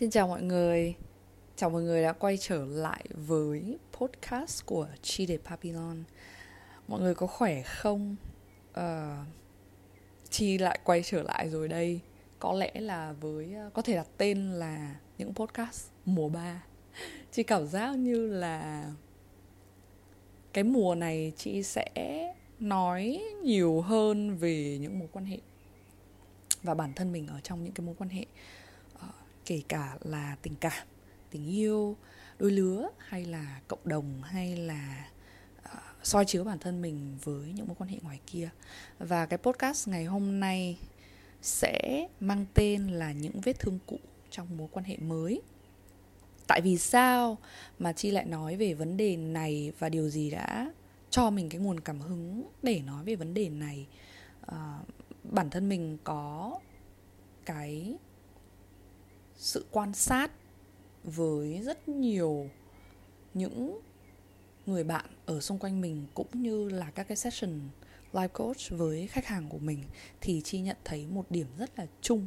Xin chào mọi người. Chào mọi người đã quay trở lại với podcast của Chi để Papillon Mọi người có khỏe không? Uh, Chi lại quay trở lại rồi đây. Có lẽ là với, ờ, có thể đặt tên là những podcast mùa 3 Chi cảm giác như là cái mùa này chị sẽ nói nhiều hơn về những mối quan hệ và bản thân mình ở trong những cái mối quan hệ kể cả là tình cảm tình yêu đôi lứa hay là cộng đồng hay là uh, soi chiếu bản thân mình với những mối quan hệ ngoài kia. Và cái podcast ngày hôm nay sẽ mang tên là những vết thương cũ trong mối quan hệ mới. Tại vì sao mà chi lại nói về vấn đề này và điều gì đã cho mình cái nguồn cảm hứng để nói về vấn đề này? Uh, bản thân mình có cái sự quan sát với rất nhiều những người bạn ở xung quanh mình cũng như là các cái session live coach với khách hàng của mình thì chi nhận thấy một điểm rất là chung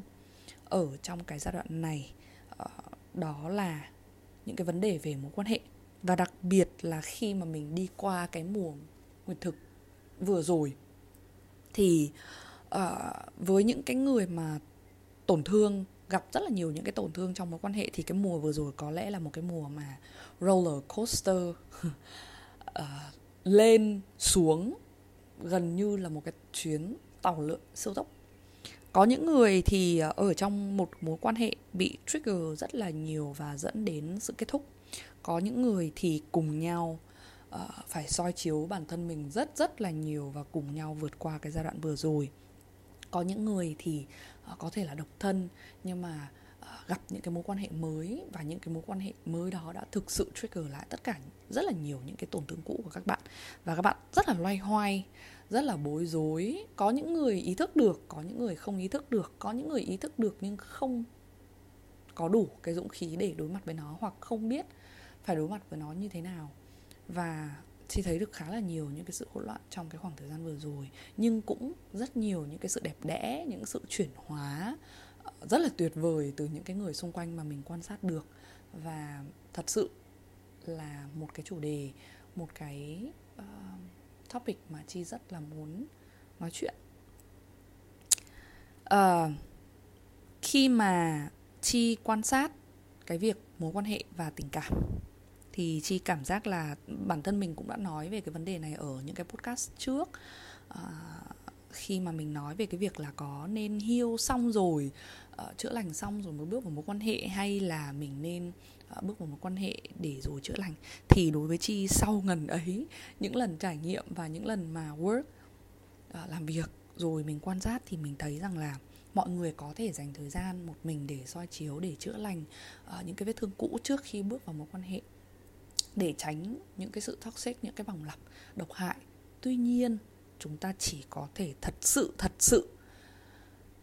ở trong cái giai đoạn này ờ, đó là những cái vấn đề về mối quan hệ. Và đặc biệt là khi mà mình đi qua cái mùa nguyệt thực vừa rồi thì uh, với những cái người mà tổn thương gặp rất là nhiều những cái tổn thương trong mối quan hệ thì cái mùa vừa rồi có lẽ là một cái mùa mà roller coaster uh, lên xuống gần như là một cái chuyến tàu lượn siêu tốc. Có những người thì ở trong một mối quan hệ bị trigger rất là nhiều và dẫn đến sự kết thúc. Có những người thì cùng nhau uh, phải soi chiếu bản thân mình rất rất là nhiều và cùng nhau vượt qua cái giai đoạn vừa rồi. Có những người thì uh, Ờ, có thể là độc thân, nhưng mà ờ, gặp những cái mối quan hệ mới và những cái mối quan hệ mới đó đã thực sự trigger lại tất cả rất là nhiều những cái tổn thương cũ của các bạn. Và các bạn rất là loay hoay, rất là bối rối. Có những người ý thức được, có những người không ý thức được. Có những người ý thức được nhưng không có đủ cái dũng khí để đối mặt với nó hoặc không biết phải đối mặt với nó như thế nào. Và thì thấy được khá là nhiều những cái sự hỗn loạn trong cái khoảng thời gian vừa rồi nhưng cũng rất nhiều những cái sự đẹp đẽ những sự chuyển hóa ờ, rất là tuyệt vời từ những cái người xung quanh mà mình quan sát được. Và thật sự là một cái chủ đề một cái uh, topic mà chi rất là muốn nói chuyện. Uh, khi mà chi quan sát cái việc mối quan hệ và tình cảm thì chi cảm giác là bản thân mình cũng đã nói về cái vấn đề này ở những cái podcast trước. À, khi mà mình nói về cái việc là có nên hiêu xong rồi uh, chữa lành xong rồi mới bước vào mối quan hệ hay là mình nên uh, bước vào mối quan hệ để rồi chữa lành thì đối với chi sau ngần ấy những lần trải nghiệm và những lần mà work uh, làm việc rồi mình quan sát thì mình thấy rằng là mọi người có thể dành thời gian một mình để soi chiếu để chữa lành uh, những cái vết thương cũ trước khi bước vào mối quan hệ để tránh những cái sự toxic, những cái vòng lặp, độc hại. Tuy nhiên, chúng ta chỉ có thể thật sự thật sự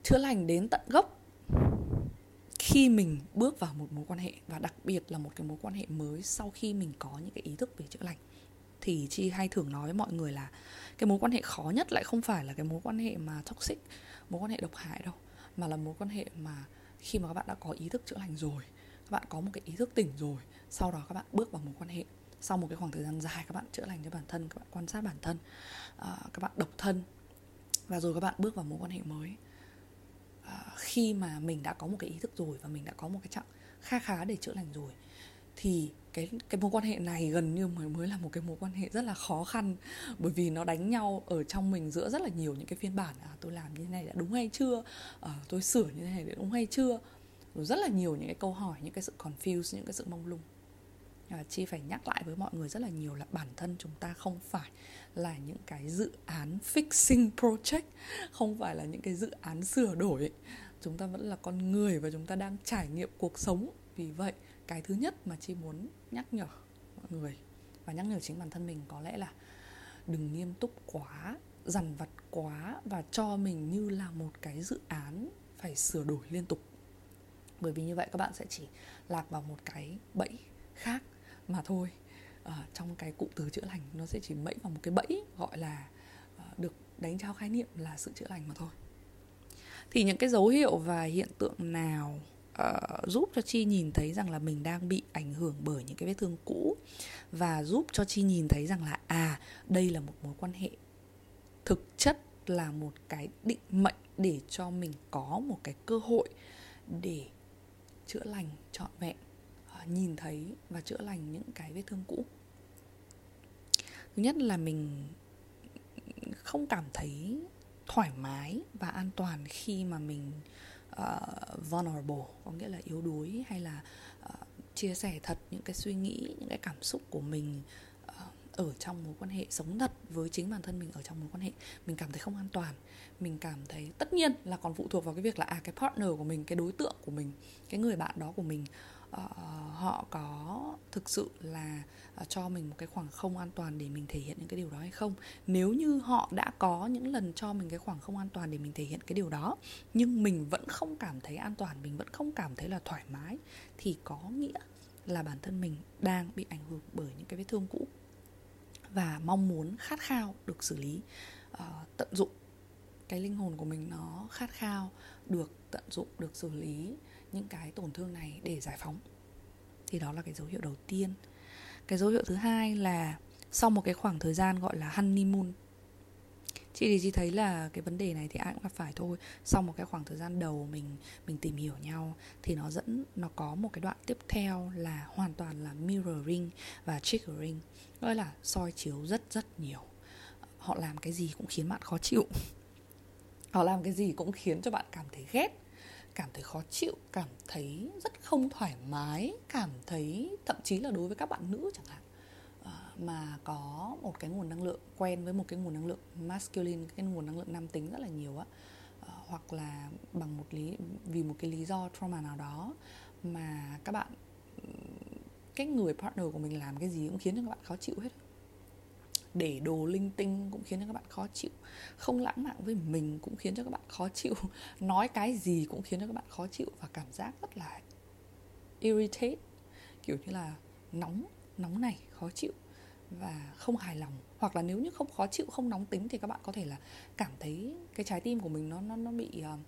chữa lành đến tận gốc khi mình bước vào một mối quan hệ, và đặc biệt là một cái mối quan hệ mới sau khi mình có những cái ý thức về chữa lành. Thì chi hay thường nói với mọi người là cái mối quan hệ khó nhất lại không phải là cái mối quan hệ mà toxic, mối quan hệ độc hại đâu, mà là mối quan hệ mà khi mà các bạn đã có ý thức chữa lành rồi các bạn có một cái ý thức tỉnh rồi sau đó các bạn bước vào mối quan hệ. Sau một cái khoảng thời gian dài các bạn chữa lành cho bản thân các bạn quan sát bản thân à, các bạn độc thân. Và rồi các bạn bước vào mối quan hệ mới. À, khi mà mình đã có một cái ý thức rồi và mình đã có một cái chặng kha khá để chữa lành rồi thì cái cái mối quan hệ này gần như mới mới là một cái mối quan hệ rất là khó khăn. Bởi vì nó đánh nhau ở trong mình giữa rất là nhiều những cái phiên bản à, tôi làm như thế này đã đúng hay chưa? À, tôi sửa như thế này đã đúng hay chưa? Rất là nhiều những cái câu hỏi, những cái sự confuse những cái sự mông lung. Và chi phải nhắc lại với mọi người rất là nhiều là bản thân chúng ta không phải là những cái dự án fixing project, không phải là những cái dự án sửa đổi. Chúng ta vẫn là con người và chúng ta đang trải nghiệm cuộc sống. Vì vậy, cái thứ nhất mà chi muốn nhắc nhở mọi người và nhắc nhở chính bản thân mình có lẽ là đừng nghiêm túc quá, dằn vặt quá và cho mình như là một cái dự án phải sửa đổi liên tục bởi vì như vậy các bạn sẽ chỉ lạc vào một cái bẫy khác mà thôi. À, trong cái cụm từ chữa lành nó sẽ chỉ bẫy vào một cái bẫy gọi là à, được đánh trao khái niệm là sự chữa lành mà thôi. Thì những cái dấu hiệu và hiện tượng nào uh, giúp cho chi nhìn thấy rằng là mình đang bị ảnh hưởng bởi những cái vết thương cũ? Và giúp cho chi nhìn thấy rằng là à đây là một mối quan hệ thực chất là một cái định mệnh để cho mình có một cái cơ hội để chữa lành trọn vẹn ờ, nhìn thấy và chữa lành những cái vết thương cũ. Thứ nhất là mình không cảm thấy thoải mái và an toàn khi mà mình uh, vulnerable có nghĩa là yếu đuối hay là uh, chia sẻ thật những cái suy nghĩ những cái cảm xúc của mình uh, ở trong mối quan hệ sống thật với chính bản thân mình ở trong mối quan hệ mình cảm thấy không an toàn. Mình cảm thấy tất nhiên là còn phụ thuộc vào cái việc là à cái partner của mình cái đối tượng của mình cái người bạn đó của mình uh, họ có thực sự là uh, cho mình một cái khoảng không an toàn để mình thể hiện những cái điều đó hay không. Nếu như họ đã có những lần cho mình cái khoảng không an toàn để mình thể hiện cái điều đó nhưng mình vẫn không cảm thấy an toàn mình vẫn không cảm thấy là thoải mái thì có nghĩa là bản thân mình đang bị ảnh hưởng bởi những cái vết thương cũ và mong muốn khát khao được xử lý. Uh, tận dụng cái linh hồn của mình nó khát khao được tận dụng được xử lý những cái tổn thương này để giải phóng. Thì đó là cái dấu hiệu đầu tiên. Cái dấu hiệu thứ hai là sau một cái khoảng thời gian gọi là honeymoon chị thì chị thấy là cái vấn đề này thì ai cũng gặp phải thôi. Sau một cái khoảng thời gian đầu mình mình tìm hiểu nhau thì nó dẫn, nó có một cái đoạn tiếp theo là hoàn toàn là mirroring và triggering gọi là soi chiếu rất rất nhiều. Họ làm cái gì cũng khiến bạn khó chịu. Họ làm cái gì cũng khiến cho bạn cảm thấy ghét, cảm thấy khó chịu, cảm thấy rất không thoải mái, cảm thấy, thậm chí là đối với các bạn nữ chẳng hạn mà có một cái nguồn năng lượng quen với một cái nguồn năng lượng masculine, cái nguồn năng lượng nam tính rất là nhiều á. Ờ, hoặc là bằng một lý, vì một cái lý do trauma nào đó mà các bạn, cái người partner của mình làm cái gì cũng khiến cho các bạn khó chịu hết. Để đồ linh tinh cũng khiến cho các bạn khó chịu. Không lãng mạn với mình cũng khiến cho các bạn khó chịu. Nói cái gì cũng khiến cho các bạn khó chịu và cảm giác rất là irritate kiểu như là nóng nóng này, khó chịu và không hài lòng hoặc là nếu như không khó chịu không nóng tính thì các bạn có thể là cảm thấy cái trái tim của mình nó nó nó bị uh,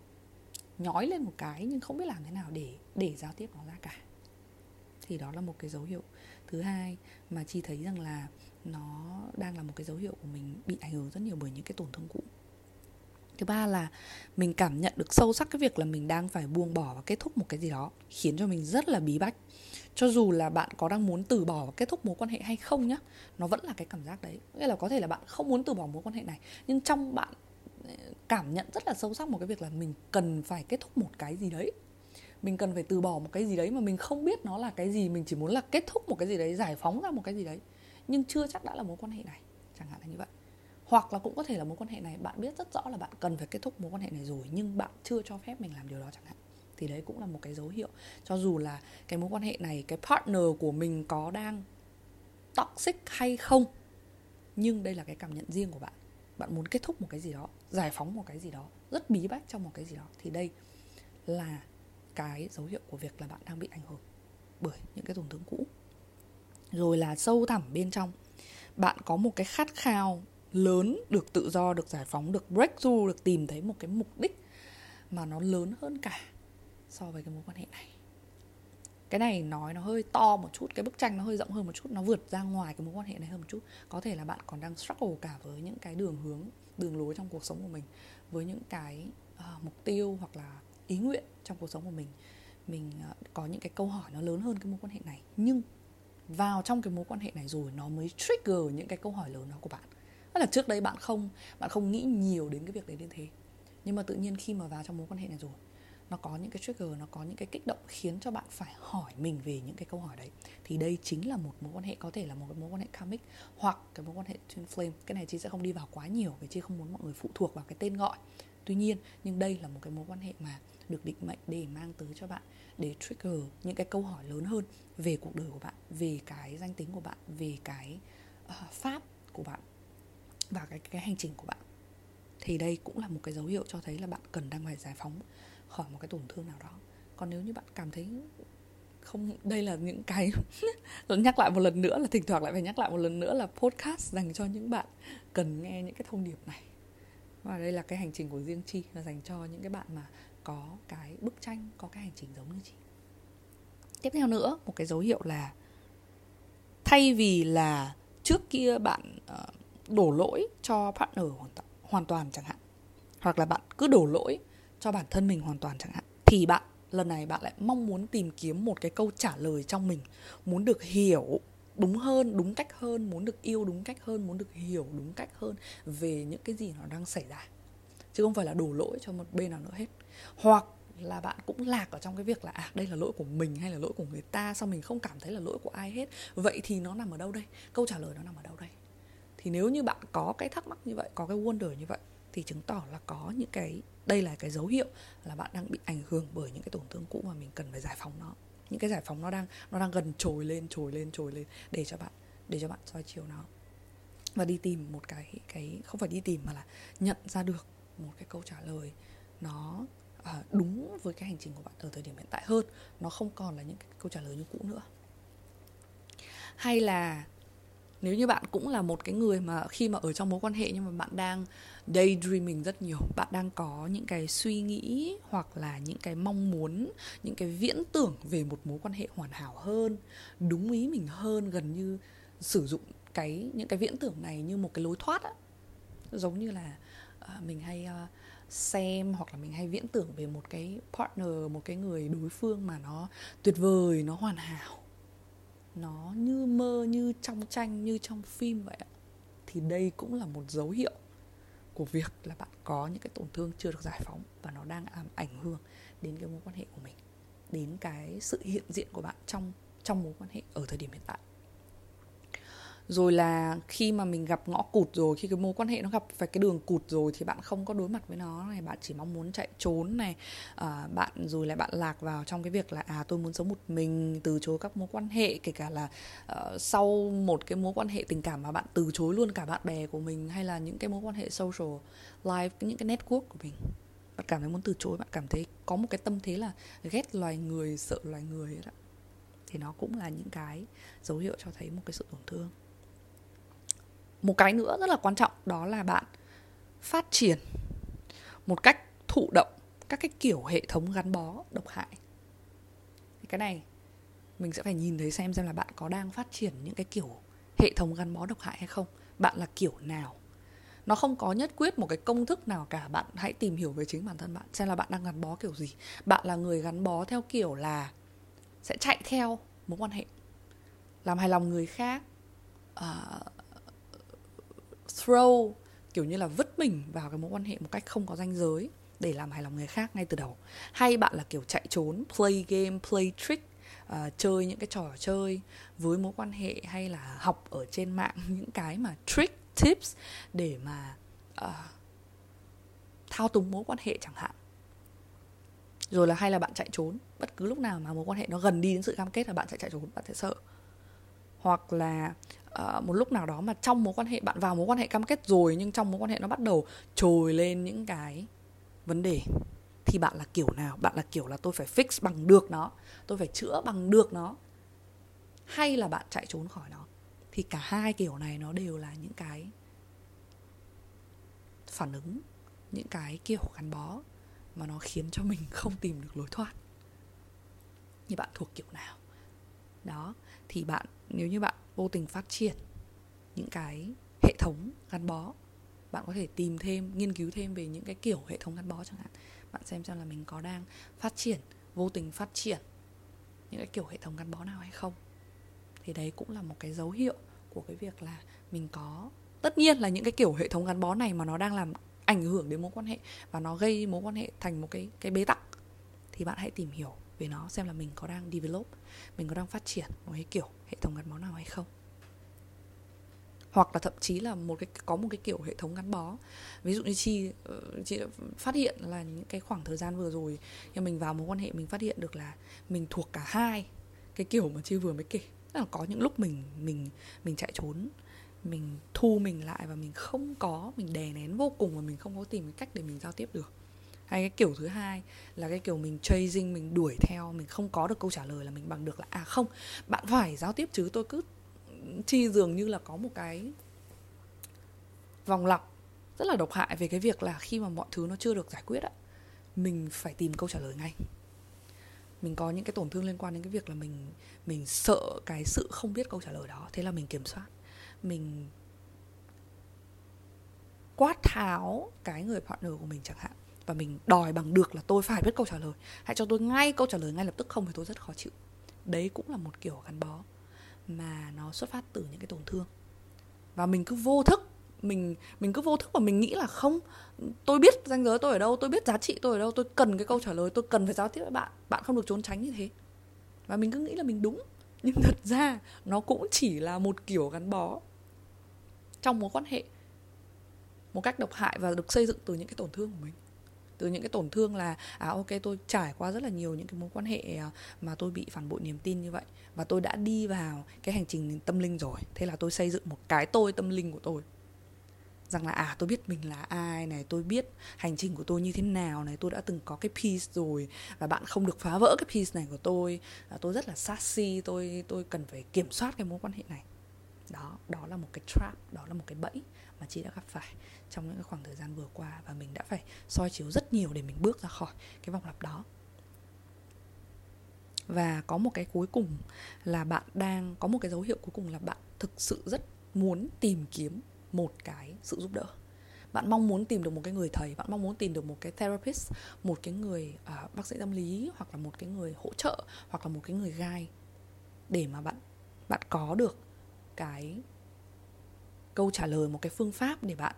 nhói lên một cái nhưng không biết làm thế nào để để giao tiếp nó ra cả. Thì đó là một cái dấu hiệu. Thứ hai mà chi thấy rằng là nó đang là một cái dấu hiệu của mình bị ảnh hưởng rất nhiều bởi những cái tổn thương cũ. Thứ ba là mình cảm nhận được sâu sắc cái việc là mình đang phải buông bỏ và kết thúc một cái gì đó khiến cho mình rất là bí bách cho dù là bạn có đang muốn từ bỏ và kết thúc mối quan hệ hay không nhá, nó vẫn là cái cảm giác đấy. Nghĩa là có thể là bạn không muốn từ bỏ mối quan hệ này, nhưng trong bạn ờ, cảm nhận rất là sâu sắc một cái việc là mình cần phải kết thúc một cái gì đấy. Mình cần phải từ bỏ một cái gì đấy mà mình không biết nó là cái gì, mình chỉ muốn là kết thúc một cái gì đấy, giải phóng ra một cái gì đấy, nhưng chưa chắc đã là mối quan hệ này. Chẳng hạn là như vậy. Hoặc là cũng có thể là mối quan hệ này, bạn biết rất rõ là bạn cần phải kết thúc mối quan hệ này rồi, nhưng bạn chưa cho phép mình làm điều đó chẳng hạn thì đấy cũng là một cái dấu hiệu cho dù là cái mối quan hệ này, cái partner của mình có đang toxic hay không. Nhưng đây là cái cảm nhận riêng của bạn. Bạn muốn kết thúc một cái gì đó, giải phóng một cái gì đó, rất bí bách trong một cái gì đó, thì đây là cái dấu hiệu của việc là bạn đang bị ảnh hưởng bởi những cái tổn thương cũ. Rồi là sâu thẳm bên trong, bạn có một cái khát khao lớn được tự do, được giải phóng, được breakthrough, được tìm thấy một cái mục đích mà nó lớn hơn cả so với cái mối quan hệ này. Cái này nói nó hơi to một chút cái bức tranh nó hơi rộng hơn một chút nó vượt ra ngoài cái mối quan hệ này hơn một chút. Có thể là bạn còn đang struggle cả với những cái đường hướng đường lối trong cuộc sống của mình với những cái uh, mục tiêu hoặc là ý nguyện trong cuộc sống của mình. Mình uh, có những cái câu hỏi nó lớn hơn cái mối quan hệ này nhưng vào trong cái mối quan hệ này rồi nó mới trigger những cái câu hỏi lớn đó của bạn. Tức là trước đây bạn không bạn không nghĩ nhiều đến cái việc đấy như thế. Nhưng mà tự nhiên khi mà vào trong mối quan hệ này rồi nó có những cái trigger nó có những cái kích động khiến cho bạn phải hỏi mình về những cái câu hỏi đấy. Thì đây chính là một mối quan hệ có thể là một cái mối quan hệ karmic hoặc cái mối quan hệ twin flame. Cái này chị sẽ không đi vào quá nhiều vì chị không muốn mọi người phụ thuộc vào cái tên gọi. Tuy nhiên nhưng đây là một cái mối quan hệ mà được định mệnh để mang tới cho bạn để trigger những cái câu hỏi lớn hơn về cuộc đời của bạn về cái danh tính của bạn về cái uh, pháp của bạn và cái cái hành trình của bạn. Thì đây cũng là một cái dấu hiệu cho thấy là bạn cần đang phải giải phóng khỏi một cái tổn thương nào đó. Còn nếu như bạn cảm thấy không đây là những cái nhắc lại một lần nữa là thỉnh thoảng lại phải nhắc lại một lần nữa là podcast dành cho những bạn cần nghe những cái thông điệp này. Và đây là cái hành trình của riêng chi là dành cho những cái bạn mà có cái bức tranh có cái hành trình giống như chị. Tiếp theo nữa một cái dấu hiệu là thay vì là trước kia bạn ờ, đổ lỗi cho partner hoàn, toàn, hoàn toàn chẳng hạn hoặc là bạn cứ đổ lỗi cho bản thân mình hoàn toàn chẳng hạn. Thì bạn, lần này bạn lại mong muốn tìm kiếm một cái câu trả lời trong mình, muốn được hiểu đúng hơn, đúng cách hơn, muốn được yêu đúng cách hơn, muốn được hiểu đúng cách hơn về những cái gì nó đang xảy ra. Chứ không phải là đổ lỗi cho một bên nào nữa hết. Hoặc là bạn cũng lạc ở trong cái việc là à đây là lỗi của mình hay là lỗi của người ta sao mình không cảm thấy là lỗi của ai hết. Vậy thì nó nằm ở đâu đây? Câu trả lời nó nằm ở đâu đây? Thì nếu như bạn có cái thắc mắc như vậy, có cái wonder như vậy, thì chứng tỏ là có những cái đây là cái dấu hiệu là bạn đang bị ảnh hưởng bởi những cái tổn thương cũ mà mình cần phải giải phóng nó. Những cái giải phóng nó đang nó đang gần trồi lên trồi lên trồi lên để cho bạn để cho bạn soi chiều nó. Và đi tìm một cái cái không phải đi tìm mà là nhận ra được một cái câu trả lời nó à, đúng với cái hành trình của bạn ở thời điểm hiện tại hơn. Nó không còn là những cái câu trả lời như cũ nữa. Hay là nếu như bạn cũng là một cái người mà khi mà ở trong mối quan hệ nhưng mà bạn đang daydreaming rất nhiều bạn đang có những cái suy nghĩ hoặc là những cái mong muốn những cái viễn tưởng về một mối quan hệ hoàn hảo hơn đúng ý mình hơn gần như sử dụng cái những cái viễn tưởng này như một cái lối thoát á. Giống như là uh, mình hay uh, xem hoặc là mình hay viễn tưởng về một cái partner một cái người đối phương mà nó tuyệt vời nó hoàn hảo nó như mơ, như trong tranh, như trong phim vậy ạ. Thì đây cũng là một dấu hiệu của việc là bạn có những cái tổn thương chưa được giải phóng và nó đang làm ảnh hưởng đến cái mối quan hệ của mình, đến cái sự hiện diện của bạn trong trong mối quan hệ ở thời điểm hiện tại rồi là khi mà mình gặp ngõ cụt rồi khi cái mối quan hệ nó gặp phải cái đường cụt rồi thì bạn không có đối mặt với nó này bạn chỉ mong muốn chạy trốn này à, bạn rồi lại bạn lạc vào trong cái việc là à tôi muốn sống một mình từ chối các mối quan hệ kể cả là uh, sau một cái mối quan hệ tình cảm mà bạn từ chối luôn cả bạn bè của mình hay là những cái mối quan hệ social life những cái network của mình. Bạn cảm thấy muốn từ chối bạn cảm thấy có một cái tâm thế là ghét loài người sợ loài người đó. Thì nó cũng là những cái dấu hiệu cho thấy một cái sự tổn thương một cái nữa rất là quan trọng đó là bạn phát triển một cách thụ động các cái kiểu hệ thống gắn bó độc hại. Cái này mình sẽ phải nhìn thấy xem xem là bạn có đang phát triển những cái kiểu hệ thống gắn bó độc hại hay không. Bạn là kiểu nào? Nó không có nhất quyết một cái công thức nào cả. Bạn hãy tìm hiểu về chính bản thân bạn xem là bạn đang gắn bó kiểu gì. Bạn là người gắn bó theo kiểu là sẽ chạy theo mối quan hệ làm hài lòng người khác uh, throw kiểu như là vứt mình vào cái mối quan hệ một cách không có ranh giới để làm hài lòng người khác ngay từ đầu. Hay bạn là kiểu chạy trốn play game play trick uh, chơi những cái trò chơi với mối quan hệ hay là học ở trên mạng những cái mà trick tips để mà uh, thao túng mối quan hệ chẳng hạn. Rồi là hay là bạn chạy trốn bất cứ lúc nào mà mối quan hệ nó gần đi đến sự cam kết là bạn sẽ chạy trốn bạn sẽ sợ. Hoặc là uh, một lúc nào đó mà trong mối quan hệ bạn vào mối quan hệ cam kết rồi nhưng trong mối quan hệ nó bắt đầu trồi lên những cái vấn đề thì bạn là kiểu nào? Bạn là kiểu là tôi phải fix bằng được nó tôi phải chữa bằng được nó hay là bạn chạy trốn khỏi nó? Thì cả hai kiểu này nó đều là những cái phản ứng những cái kiểu gắn bó mà nó khiến cho mình không tìm được lối thoát. Như bạn thuộc kiểu nào? Đó thì bạn, nếu như bạn vô tình phát triển những cái hệ thống gắn bó, bạn có thể tìm thêm, nghiên cứu thêm về những cái kiểu hệ thống gắn bó chẳng hạn. Bạn xem xem là mình có đang phát triển, vô tình phát triển những cái kiểu hệ thống gắn bó nào hay không. Thì đấy cũng là một cái dấu hiệu của cái việc là mình có, tất nhiên là những cái kiểu hệ thống gắn bó này mà nó đang làm ảnh hưởng đến mối quan hệ và nó gây mối quan hệ thành một cái cái bế tắc thì bạn hãy tìm hiểu về nó xem là mình có đang develop, mình có đang phát triển một cái kiểu hệ thống gắn bó nào hay không. Hoặc là thậm chí là một cái, có một cái kiểu hệ thống gắn bó. Ví dụ như chi ờ, chị phát hiện là những cái khoảng thời gian vừa rồi khi mình vào mối quan hệ mình phát hiện được là mình thuộc cả hai cái kiểu mà chi vừa mới kể. Là có những lúc mình mình mình chạy trốn, mình thu mình lại và mình không có, mình đè nén vô cùng và mình không có tìm cái cách để mình giao tiếp được hay cái kiểu thứ hai là cái kiểu mình chasing, mình đuổi theo, mình không có được câu trả lời là mình bằng được là à không, bạn phải giao tiếp chứ, tôi cứ chi dường như là có một cái vòng lặp rất là độc hại về cái việc là khi mà mọi thứ nó chưa được giải quyết á, mình phải tìm câu trả lời ngay. Mình có những cái tổn thương liên quan đến cái việc là mình mình sợ cái sự không biết câu trả lời đó, thế là mình kiểm soát. Mình quát tháo cái người partner của mình chẳng hạn và mình đòi bằng được là tôi phải biết câu trả lời. Hãy cho tôi ngay câu trả lời ngay lập tức không thì tôi rất khó chịu. Đấy cũng là một kiểu gắn bó mà nó xuất phát từ những cái tổn thương. Và mình cứ vô thức, mình mình cứ vô thức và mình nghĩ là không, tôi biết danh giới tôi ở đâu, tôi biết giá trị tôi ở đâu, tôi cần cái câu trả lời, tôi cần phải giao tiếp với bạn bạn không được trốn tránh như thế. Và mình cứ nghĩ là mình đúng. Nhưng thật ra nó cũng chỉ là một kiểu gắn bó trong mối quan hệ, một cách độc hại và được xây dựng từ những cái tổn thương của mình từ những cái tổn thương là à ok tôi trải qua rất là nhiều những cái mối quan hệ à, mà tôi bị phản bội niềm tin như vậy và tôi đã đi vào cái hành trình tâm linh rồi. Thế là tôi xây dựng một cái tôi tâm linh của tôi. Rằng là à tôi biết mình là ai này tôi biết hành trình của tôi như thế nào này tôi đã từng có cái piece rồi và bạn không được phá vỡ cái piece này của tôi. À, tôi rất là sassy tôi tôi cần phải kiểm soát cái mối quan hệ này. Đó đó là một cái trap đó là một cái bẫy mà chị đã gặp phải trong những cái khoảng thời gian vừa qua và mình đã phải soi chiếu rất nhiều để mình bước ra khỏi cái vòng lặp đó. Và có một cái cuối cùng là bạn đang có một cái dấu hiệu cuối cùng là bạn thực sự rất muốn tìm kiếm một cái sự giúp đỡ. Bạn mong muốn tìm được một cái người thầy bạn mong muốn tìm được một cái therapist một cái người uh, bác sĩ tâm lý hoặc là một cái người hỗ trợ hoặc là một cái người gai để mà bạn bạn có được cái câu trả lời một cái phương pháp để bạn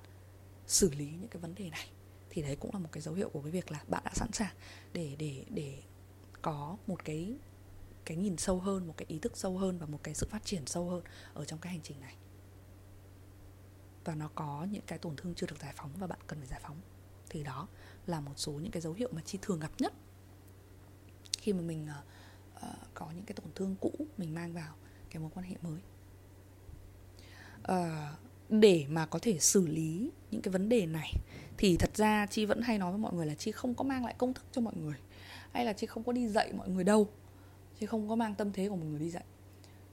xử lý những cái vấn đề này thì đấy cũng là một cái dấu hiệu của cái việc là bạn đã sẵn sàng để để để có một cái cái nhìn sâu hơn một cái ý thức sâu hơn và một cái sự phát triển sâu hơn ở trong cái hành trình này. Và nó có những cái tổn thương chưa được giải phóng và bạn cần phải giải phóng. Thì đó là một số những cái dấu hiệu mà chi thường gặp nhất. Khi mà mình uh, có những cái tổn thương cũ mình mang vào cái mối quan hệ mới. Uh, để mà có thể xử lý những cái vấn đề này. Thì thật ra chi vẫn hay nói với mọi người là chi không có mang lại công thức cho mọi người, hay là chi không có đi dạy mọi người đâu. Chi không có mang tâm thế của một người đi dạy.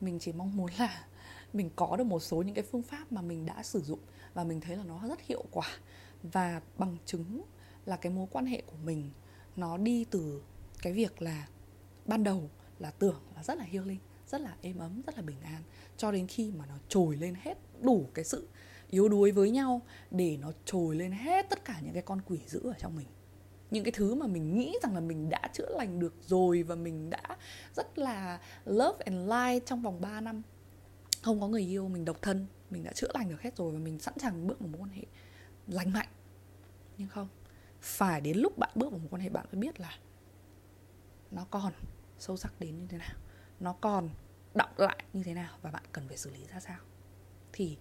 Mình chỉ mong muốn là mình có được một số những cái phương pháp mà mình đã sử dụng và mình thấy là nó rất hiệu quả. Và bằng chứng là cái mối quan hệ của mình, nó đi từ cái việc là ban đầu là tưởng là rất là healing, rất là êm ấm, rất là bình an, cho đến khi mà nó trồi lên hết đủ cái sự yếu đuối với nhau để nó trồi lên hết tất cả những cái con quỷ dữ ở trong mình. Những cái thứ mà mình nghĩ rằng là mình đã chữa lành được rồi và mình đã rất là love and light trong vòng 3 năm. Không có người yêu, mình độc thân, mình đã chữa lành được hết rồi và mình sẵn sàng bước vào một quan hệ lành mạnh. Nhưng không, phải đến lúc bạn bước vào một quan hệ, bạn mới biết là nó còn sâu sắc đến như thế nào, nó còn đọng lại như thế nào và bạn cần phải xử lý ra sao thì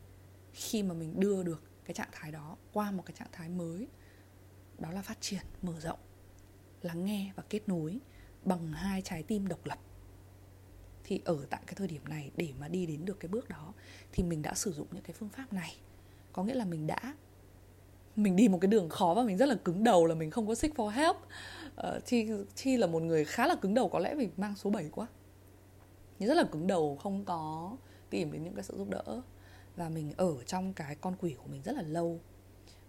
khi mà mình đưa được cái trạng thái đó qua một cái trạng thái mới đó là phát triển mở rộng lắng nghe và kết nối bằng hai trái tim độc lập. Thì ở tại cái thời điểm này để mà đi đến được cái bước đó thì mình đã sử dụng những cái phương pháp này. Có nghĩa là mình đã mình đi một cái đường khó và mình rất là cứng đầu là mình không có seek for help. Uh, chi chi là một người khá là cứng đầu có lẽ vì mang số 7 quá. Nhưng rất là cứng đầu không có tìm đến những cái sự giúp đỡ và mình ở trong cái con quỷ của mình rất là lâu.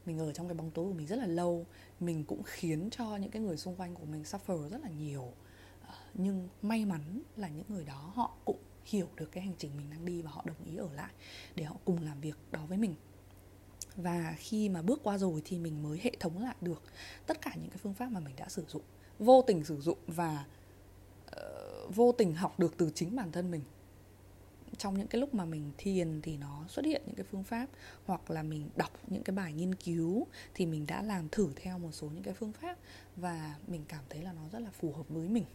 Mình ở trong cái bóng tối của mình rất là lâu. Mình cũng khiến cho những cái người xung quanh của mình suffer rất là nhiều. À, nhưng may mắn là những người đó họ cũng hiểu được cái hành trình mình đang đi và họ đồng ý ở lại để họ cùng làm việc đó với mình. Và khi mà bước qua rồi thì mình mới hệ thống lại được tất cả những cái phương pháp mà mình đã sử dụng. Vô tình sử dụng và uh, vô tình học được từ chính bản thân mình trong những cái lúc mà mình thiền thì nó xuất hiện những cái phương pháp hoặc là mình đọc những cái bài nghiên cứu thì mình đã làm thử theo một số những cái phương pháp và mình cảm thấy là nó rất là phù hợp với mình.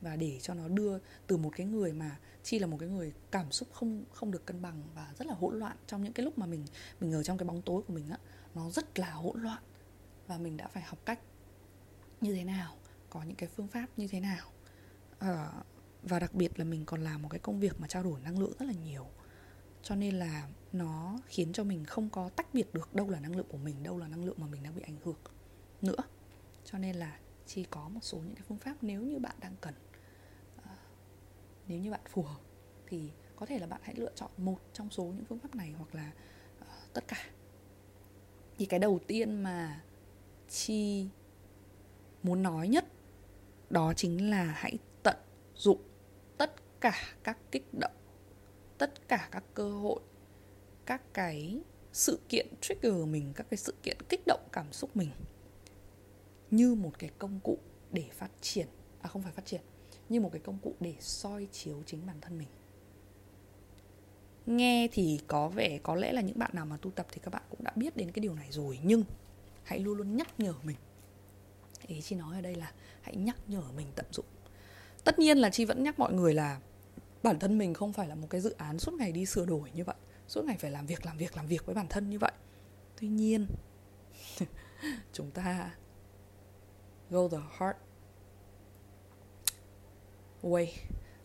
Và để cho nó đưa từ một cái người mà chi là một cái người cảm xúc không không được cân bằng và rất là hỗn loạn trong những cái lúc mà mình mình ở trong cái bóng tối của mình á nó rất là hỗn loạn. Và mình đã phải học cách như thế nào có những cái phương pháp như thế nào. Uh, và đặc biệt là mình còn làm một cái công việc mà trao đổi năng lượng rất là nhiều. Cho nên là nó khiến cho mình không có tách biệt được đâu là năng lượng của mình đâu là năng lượng mà mình đang bị ảnh hưởng nữa. Cho nên là chỉ có một số những cái phương pháp nếu như bạn đang cần. Ờ, nếu như bạn phù hợp thì có thể là bạn hãy lựa chọn một trong số những phương pháp này hoặc là uh, tất cả. Thì cái đầu tiên mà chi muốn nói nhất đó chính là hãy tận dụng cả các kích động, tất cả các cơ hội, các cái sự kiện trigger mình, các cái sự kiện kích động cảm xúc mình như một cái công cụ để phát triển à không phải phát triển, như một cái công cụ để soi chiếu chính bản thân mình. Nghe thì có vẻ có lẽ là những bạn nào mà tu tập thì các bạn cũng đã biết đến cái điều này rồi, nhưng hãy luôn luôn nhắc nhở mình. Ý chị nói ở đây là hãy nhắc nhở mình tận dụng. Tất nhiên là chị vẫn nhắc mọi người là bản thân mình không phải là một cái dự án suốt ngày đi sửa đổi như vậy suốt ngày phải làm việc làm việc làm việc với bản thân như vậy. Tuy nhiên chúng ta go the hard way.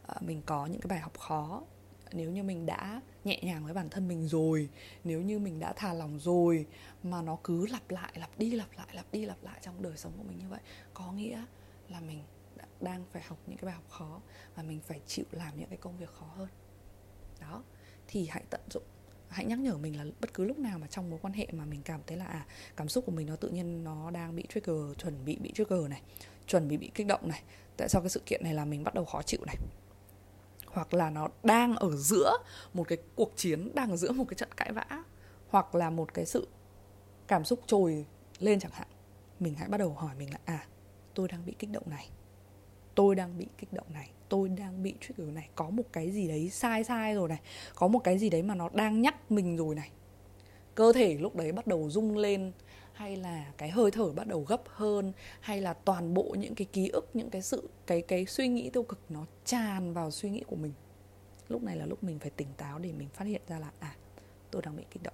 À, mình có những cái bài học khó. Nếu như mình đã nhẹ nhàng với bản thân mình rồi nếu như mình đã thà lòng rồi mà nó cứ lặp lại lặp đi lặp lại lặp đi lặp lại trong đời sống của mình như vậy có nghĩa là mình đang phải học những cái bài học khó và mình phải chịu làm những cái công việc khó hơn. Đó, thì hãy tận dụng, hãy nhắc nhở mình là bất cứ lúc nào mà trong mối quan hệ mà mình cảm thấy là à cảm xúc của mình nó tự nhiên nó đang bị trigger, chuẩn bị bị trigger này, chuẩn bị bị kích động này, tại sao cái sự kiện này là mình bắt đầu khó chịu này? Hoặc là nó đang ở giữa một cái cuộc chiến, đang ở giữa một cái trận cãi vã, hoặc là một cái sự cảm xúc trồi lên chẳng hạn. Mình hãy bắt đầu hỏi mình là à tôi đang bị kích động này tôi đang bị kích động này, tôi đang bị trigger này, có một cái gì đấy sai sai rồi này, có một cái gì đấy mà nó đang nhắc mình rồi này. Cơ thể lúc đấy bắt đầu rung lên, hay là cái hơi thở bắt đầu gấp hơn, hay là toàn bộ những cái ký ức, những cái sự, cái cái suy nghĩ tiêu cực nó tràn vào suy nghĩ của mình. Lúc này là lúc mình phải tỉnh táo để mình phát hiện ra là à tôi đang bị kích động.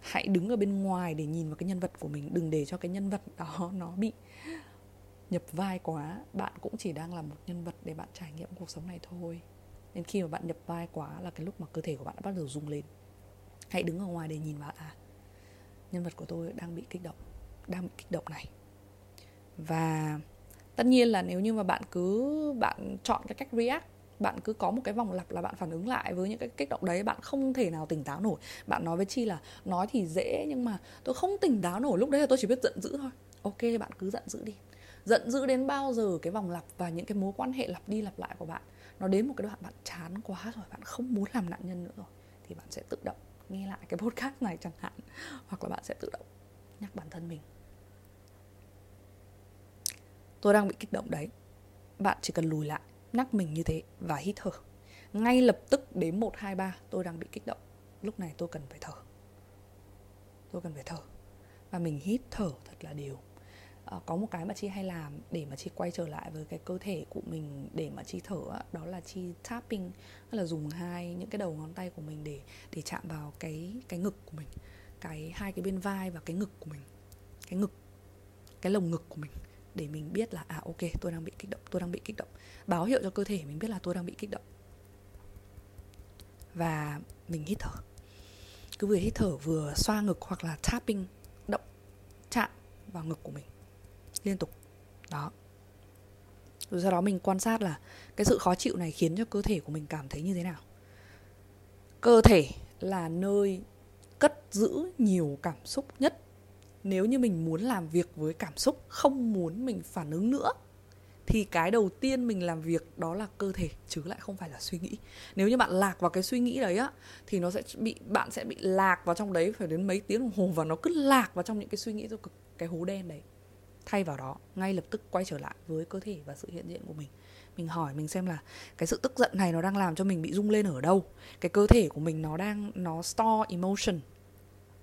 Hãy đứng ở bên ngoài để nhìn vào cái nhân vật của mình, đừng để cho cái nhân vật đó nó bị nhập vai quá, bạn cũng chỉ đang là một nhân vật để bạn trải nghiệm cuộc sống này thôi. Nên khi mà bạn nhập vai quá là cái lúc mà cơ thể của bạn đã bắt đầu rung lên. Hãy đứng ở ngoài để nhìn vào à nhân vật của tôi đang bị kích động, đang bị kích động này. Và tất nhiên là nếu như mà bạn cứ, bạn chọn cái cách react, bạn cứ có một cái vòng lặp là bạn phản ứng lại với những cái kích động đấy, bạn không thể nào tỉnh táo nổi. Bạn nói với chi là, nói thì dễ nhưng mà tôi không tỉnh táo nổi, lúc đấy là tôi chỉ biết giận dữ thôi. Ok, bạn cứ giận dữ đi giận dữ đến bao giờ cái vòng lặp và những cái mối quan hệ lặp đi lặp lại của bạn, nó đến một cái đoạn bạn chán quá rồi, bạn không muốn làm nạn nhân nữa rồi, thì bạn sẽ tự động nghe lại cái podcast này chẳng hạn, hoặc là bạn sẽ tự động nhắc bản thân mình. Tôi đang bị kích động đấy. Bạn chỉ cần lùi lại, nhắc mình như thế và hít thở. Ngay lập tức đến một, hai, ba, tôi đang bị kích động. Lúc này tôi cần phải thở. Tôi cần phải thở. Và mình hít thở thật là đều uh, có một cái mà chi hay làm để mà chi quay trở lại với cái cơ thể của mình để mà chi thở đó là chi tapping tức là dùng hai những cái đầu ngón tay của mình để để chạm vào cái cái ngực của mình cái hai cái bên vai và cái ngực của mình cái ngực cái lồng ngực của mình để mình biết là à ok tôi đang bị kích động tôi đang bị kích động. Báo hiệu cho cơ thể mình biết là tôi đang bị kích động. Và mình hít thở. Cứ vừa hít thở vừa xoa ngực hoặc là tapping động chạm vào ngực của mình liên tục. Đó. Rồi sau đó mình quan sát là cái sự khó chịu này khiến cho cơ thể của mình cảm thấy như thế nào. Cơ thể là nơi cất giữ nhiều cảm xúc nhất. Nếu như mình muốn làm việc với cảm xúc, không muốn mình phản ứng nữa, thì cái đầu tiên mình làm việc đó là cơ thể, chứ lại không phải là suy nghĩ. Nếu như bạn lạc vào cái suy nghĩ đấy á, thì nó sẽ bị, bạn sẽ bị lạc vào trong đấy phải đến mấy tiếng đồng hồ và nó cứ lạc vào trong những cái suy nghĩ tiêu cực cái hố đen đấy thay vào đó, ngay lập tức quay trở lại với cơ thể và sự hiện diện của mình. Mình hỏi mình xem là cái sự tức giận này nó đang làm cho mình bị rung lên ở đâu? Cái cơ thể của mình nó đang, nó store emotion.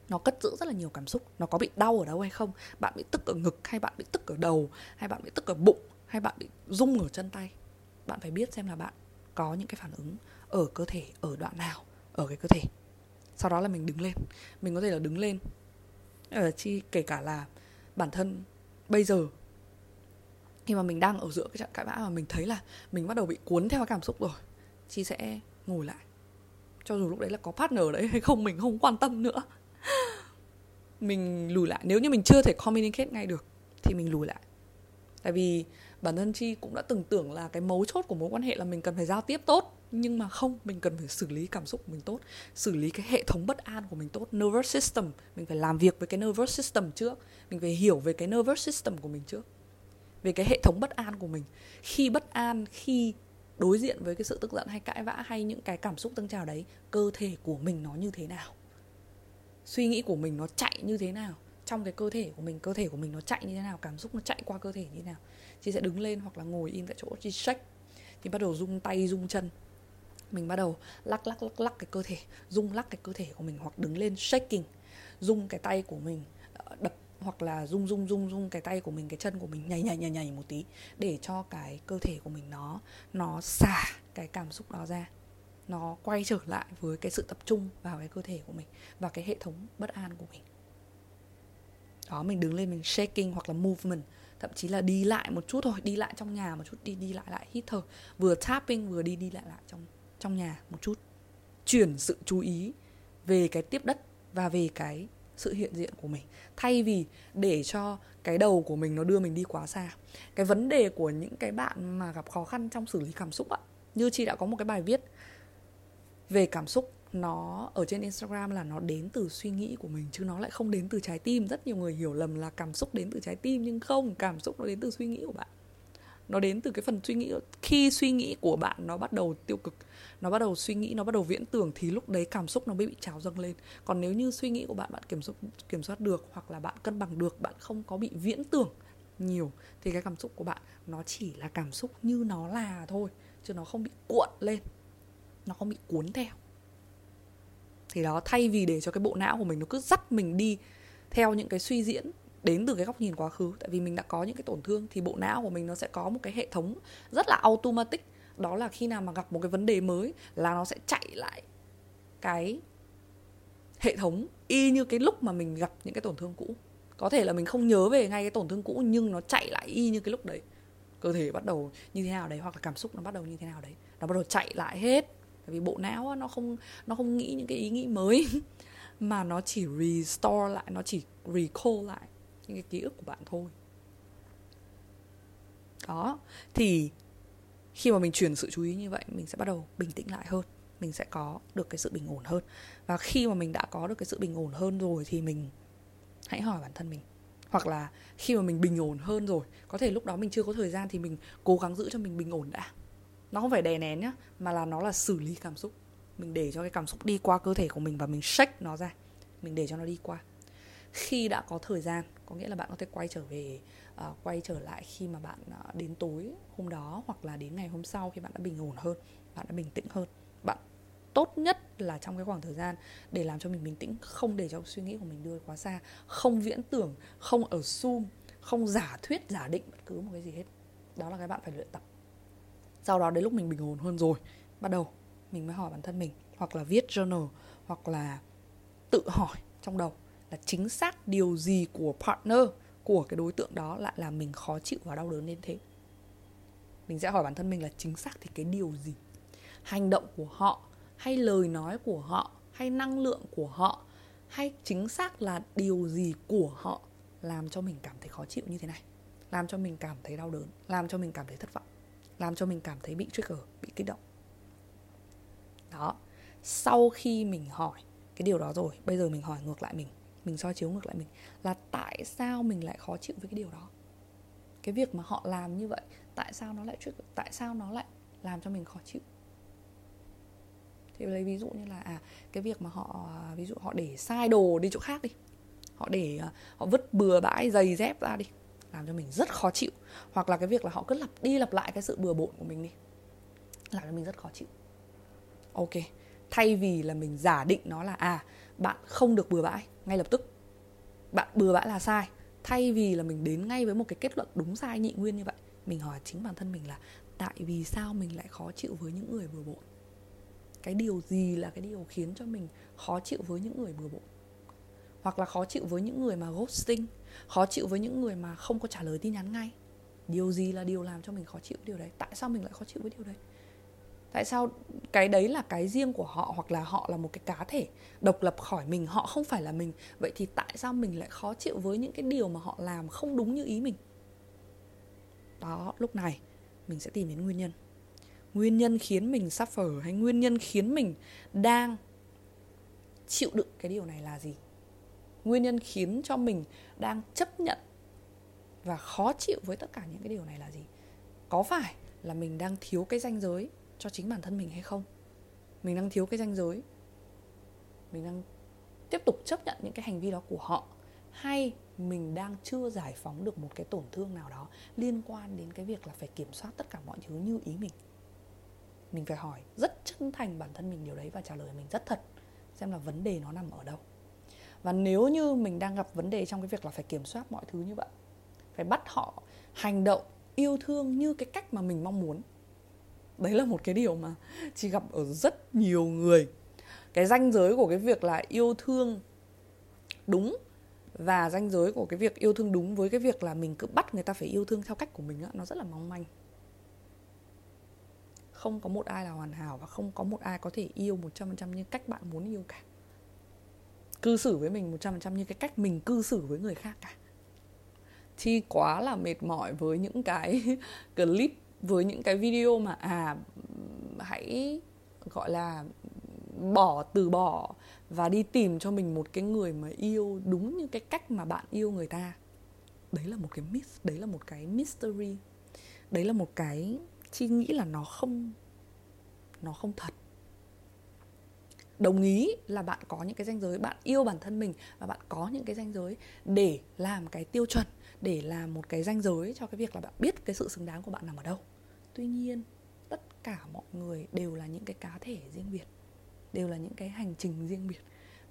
Nó cất giữ rất là nhiều cảm xúc. Nó có bị đau ở đâu hay không? Bạn bị tức ở ngực hay bạn bị tức ở đầu? Hay bạn bị tức ở bụng? Hay bạn bị rung ở chân tay? Bạn phải biết xem là bạn có những cái phản ứng ở cơ thể, ở đoạn nào, ở cái cơ thể. Sau đó là mình đứng lên. Mình có thể là đứng lên ở chi, kể cả là bản thân bây giờ, khi mà mình đang ở giữa cái trận cãi vã mà mình thấy là mình bắt đầu bị cuốn theo cảm xúc rồi, chi sẽ ngồi lại. Cho dù lúc đấy là có partner đấy hay không, mình không quan tâm nữa. Mình lùi lại. Nếu như mình chưa thể communicate ngay được, thì mình lùi lại. Tại vì bản thân chi cũng đã từng tưởng là cái mấu chốt của mối quan hệ là mình cần phải giao tiếp tốt nhưng mà không, mình cần phải xử lý cảm xúc của mình tốt, xử lý cái hệ thống bất an của mình tốt, nervous system. Mình phải làm việc với cái nervous system trước. Mình phải hiểu về cái nervous system của mình trước. Về cái hệ thống bất an của mình. Khi bất an, khi đối diện với cái sự tức giận hay cãi vã hay những cái cảm xúc dâng trào đấy, cơ thể của mình nó như thế nào? Suy nghĩ của mình nó chạy như thế nào? Trong cái cơ thể của mình, cơ thể của mình nó chạy như thế nào? Cảm xúc nó chạy qua cơ thể như thế nào? Chị sẽ đứng lên hoặc là ngồi im tại chỗ, chị check. Thì bắt đầu rung tay, rung chân mình bắt đầu lắc lắc lắc lắc cái cơ thể, rung lắc cái cơ thể của mình hoặc đứng lên shaking, rung cái tay của mình ờ, đập hoặc là rung rung rung rung cái tay của mình, cái chân của mình nhảy nhảy nhảy nhảy một tí để cho cái cơ thể của mình nó nó xả cái cảm xúc đó ra. Nó quay trở lại với cái sự tập trung vào cái cơ thể của mình và cái hệ thống bất an của mình. Đó, mình đứng lên mình shaking hoặc là movement, thậm chí là đi lại một chút thôi, đi lại trong nhà một chút, đi đi lại lại hít thở, vừa tapping vừa đi đi lại lại trong trong nhà một chút chuyển sự chú ý về cái tiếp đất và về cái sự hiện diện của mình. Thay vì để cho cái đầu của mình nó đưa mình đi quá xa. Cái vấn đề của những cái bạn mà gặp khó khăn trong xử lý cảm xúc ạ, như chị đã có một cái bài viết về cảm xúc, nó ở trên Instagram là nó đến từ suy nghĩ của mình, chứ nó lại không đến từ trái tim. Rất nhiều người hiểu lầm là cảm xúc đến từ trái tim, nhưng không, cảm xúc nó đến từ suy nghĩ của bạn nó đến từ cái phần suy nghĩ, khi suy nghĩ của bạn nó bắt đầu tiêu cực, nó bắt đầu suy nghĩ, nó bắt đầu viễn tưởng thì lúc đấy cảm xúc nó mới bị trào dâng lên. Còn nếu như suy nghĩ của bạn bạn kiểm soát kiểm soát được hoặc là bạn cân bằng được, bạn không có bị viễn tưởng nhiều, thì cái cảm xúc của bạn nó chỉ là cảm xúc như nó là thôi, chứ nó không bị cuộn lên, nó không bị cuốn theo. Thì đó, thay vì để cho cái bộ não của mình nó cứ dắt mình đi theo những cái suy diễn đến từ cái góc nhìn quá khứ. Tại vì mình đã có những cái tổn thương thì bộ não của mình nó sẽ có một cái hệ thống rất là automatic. Đó là khi nào mà gặp một cái vấn đề mới là nó sẽ chạy lại cái hệ thống y như cái lúc mà mình gặp những cái tổn thương cũ. Có thể là mình không nhớ về ngay cái tổn thương cũ nhưng nó chạy lại y như cái lúc đấy. Cơ thể bắt đầu như thế nào đấy, hoặc là cảm xúc nó bắt đầu như thế nào đấy. Nó bắt đầu chạy lại hết. Tại vì bộ não nó không nó không nghĩ những cái ý nghĩ mới. Mà nó chỉ restore lại, nó chỉ recall lại những cái ký ức của bạn thôi. Đó, thì khi mà mình chuyển sự chú ý như vậy, mình sẽ bắt đầu bình tĩnh lại hơn, mình sẽ có được cái sự bình ổn hơn. Và khi mà mình đã có được cái sự bình ổn hơn rồi thì mình hãy hỏi bản thân mình. Hoặc là khi mà mình bình ổn hơn rồi, có thể lúc đó mình chưa có thời gian thì mình cố gắng giữ cho mình bình ổn đã. Nó không phải đè nén nhá, mà là nó là xử lý cảm xúc. Mình để cho cái cảm xúc đi qua cơ thể của mình và mình shake nó ra. Mình để cho nó đi qua khi đã có thời gian có nghĩa là bạn có thể quay trở về uh, quay trở lại khi mà bạn uh, đến tối hôm đó hoặc là đến ngày hôm sau khi bạn đã bình ổn hơn bạn đã bình tĩnh hơn. Bạn tốt nhất là trong cái khoảng thời gian để làm cho mình bình tĩnh không để cho suy nghĩ của mình đưa quá xa không viễn tưởng không ở zoom không giả thuyết giả định bất cứ một cái gì hết. Đó là cái bạn phải luyện tập. Sau đó đến lúc mình bình ổn hơn rồi bắt đầu mình mới hỏi bản thân mình hoặc là viết journal hoặc là tự hỏi trong đầu là chính xác điều gì của partner của cái đối tượng đó lại làm mình khó chịu và đau đớn đến thế? Mình sẽ hỏi bản thân mình là chính xác thì cái điều gì? Hành động của họ, hay lời nói của họ, hay năng lượng của họ, hay chính xác là điều gì của họ làm cho mình cảm thấy khó chịu như thế này? Làm cho mình cảm thấy đau đớn, làm cho mình cảm thấy thất vọng, làm cho mình cảm thấy bị trigger, bị kích động. Đó. Sau khi mình hỏi cái điều đó rồi, bây giờ mình hỏi ngược lại mình mình soi chiếu ngược lại mình, là tại sao mình lại khó chịu với cái điều đó? Cái việc mà họ làm như vậy, tại sao nó lại trigger tại sao nó lại làm cho mình khó chịu? Thì lấy ví dụ như là à cái việc mà họ, ví dụ họ để sai đồ đi chỗ khác đi, họ để ờ, họ vứt bừa bãi, giày dép ra đi, làm cho mình rất khó chịu. Hoặc là cái việc là họ cứ lặp đi lặp lại cái sự bừa bộn của mình đi, làm cho mình rất khó chịu. Ok, thay vì là mình giả định nó là à bạn không được bừa bãi ngay lập tức, bạn bừa bãi là sai. Thay vì là mình đến ngay với một cái kết luận đúng sai, nhị nguyên như vậy, mình hỏi chính bản thân mình là, tại vì sao mình lại khó chịu với những người bừa bộn? Cái điều gì là cái điều khiến cho mình khó chịu với những người bừa bộn? Hoặc là khó chịu với những người mà ghosting, khó chịu với những người mà không có trả lời tin nhắn ngay. Điều gì là điều làm cho mình khó chịu điều đấy? Tại sao mình lại khó chịu với điều đấy? Tại sao cái đấy là cái riêng của họ hoặc là họ là một cái cá thể độc lập khỏi mình, họ không phải là mình? Vậy thì tại sao mình lại khó chịu với những cái điều mà họ làm không đúng như ý mình? Đó, lúc này mình sẽ tìm đến nguyên nhân. Nguyên nhân khiến mình suffer hay nguyên nhân khiến mình đang chịu đựng cái điều này là gì? Nguyên nhân khiến cho mình đang chấp nhận và khó chịu với tất cả những cái điều này là gì? Có phải là mình đang thiếu cái ranh giới? Cho chính bản thân mình hay không? Mình đang thiếu cái ranh giới. Mình đang tiếp tục chấp nhận những cái hành vi đó của họ. Hay mình đang chưa giải phóng được một cái tổn thương nào đó liên quan đến cái việc là phải kiểm soát tất cả mọi thứ như ý mình? Mình phải hỏi rất chân thành bản thân mình điều đấy và trả lời mình rất thật, xem là vấn đề nó nằm ở đâu. Và nếu như mình đang gặp vấn đề trong cái việc là phải kiểm soát mọi thứ như vậy, phải bắt họ hành động yêu thương như cái cách mà mình mong muốn đấy là một cái điều mà chị gặp ở rất nhiều người. Cái ranh giới của cái việc là yêu thương đúng và ranh giới của cái việc yêu thương đúng với cái việc là mình cứ bắt người ta phải yêu thương theo cách của mình á, nó rất là mong manh. Không có một ai là hoàn hảo và không có một ai có thể yêu 100% như cách bạn muốn yêu cả. Cư xử với mình 100% như cái cách mình cư xử với người khác cả. Chi quá là mệt mỏi với những cái clip với những cái video mà à hãy, gọi là, bỏ từ bỏ và đi tìm cho mình một cái người mà yêu đúng như cái cách mà bạn yêu người ta. Đấy là một cái miss đấy là một cái mystery. Đấy là một cái chi nghĩ là nó không nó không thật. Đồng ý là bạn có những cái danh giới, bạn yêu bản thân mình và bạn có những cái danh giới để làm cái tiêu chuẩn để làm một cái danh giới cho cái việc là bạn biết cái sự xứng đáng của bạn nằm ở đâu. Tuy nhiên, tất cả mọi người đều là những cái cá thể riêng biệt, đều là những cái hành trình riêng biệt.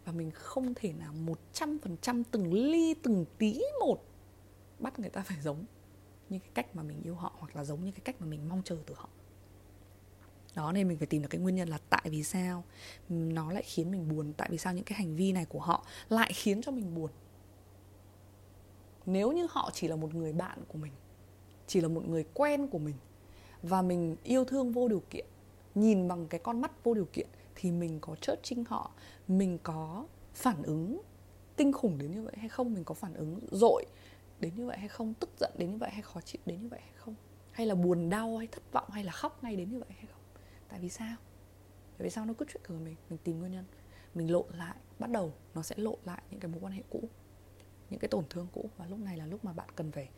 Và mình không thể nào một trăm phần trăm từng ly, từng tí một bắt người ta phải giống như cái cách mà mình yêu họ hoặc là giống như cái cách mà mình mong chờ từ họ. Đó, nên mình phải tìm được cái nguyên nhân là tại vì sao? Nó lại khiến mình buồn, tại vì sao những cái hành vi này của họ lại khiến cho mình buồn? Nếu như họ chỉ là một người bạn của mình, chỉ là một người quen của mình và mình yêu thương vô điều kiện, nhìn bằng cái con mắt vô điều kiện thì mình có chớt trinh họ, mình có phản ứng kinh khủng đến như vậy hay không, mình có phản ứng dội đến như vậy hay không, tức giận đến như vậy hay khó chịu đến như vậy hay không, hay là buồn đau hay thất vọng hay là khóc ngay đến như vậy hay không? Tại vì sao? Tại vì sao nó cứ chuyện của mình? Mình tìm nguyên nhân. Mình lộn lại, bắt đầu nó sẽ lộn lại những cái mối quan hệ cũ những cái tổn thương cũ và lúc này là lúc mà bạn cần phải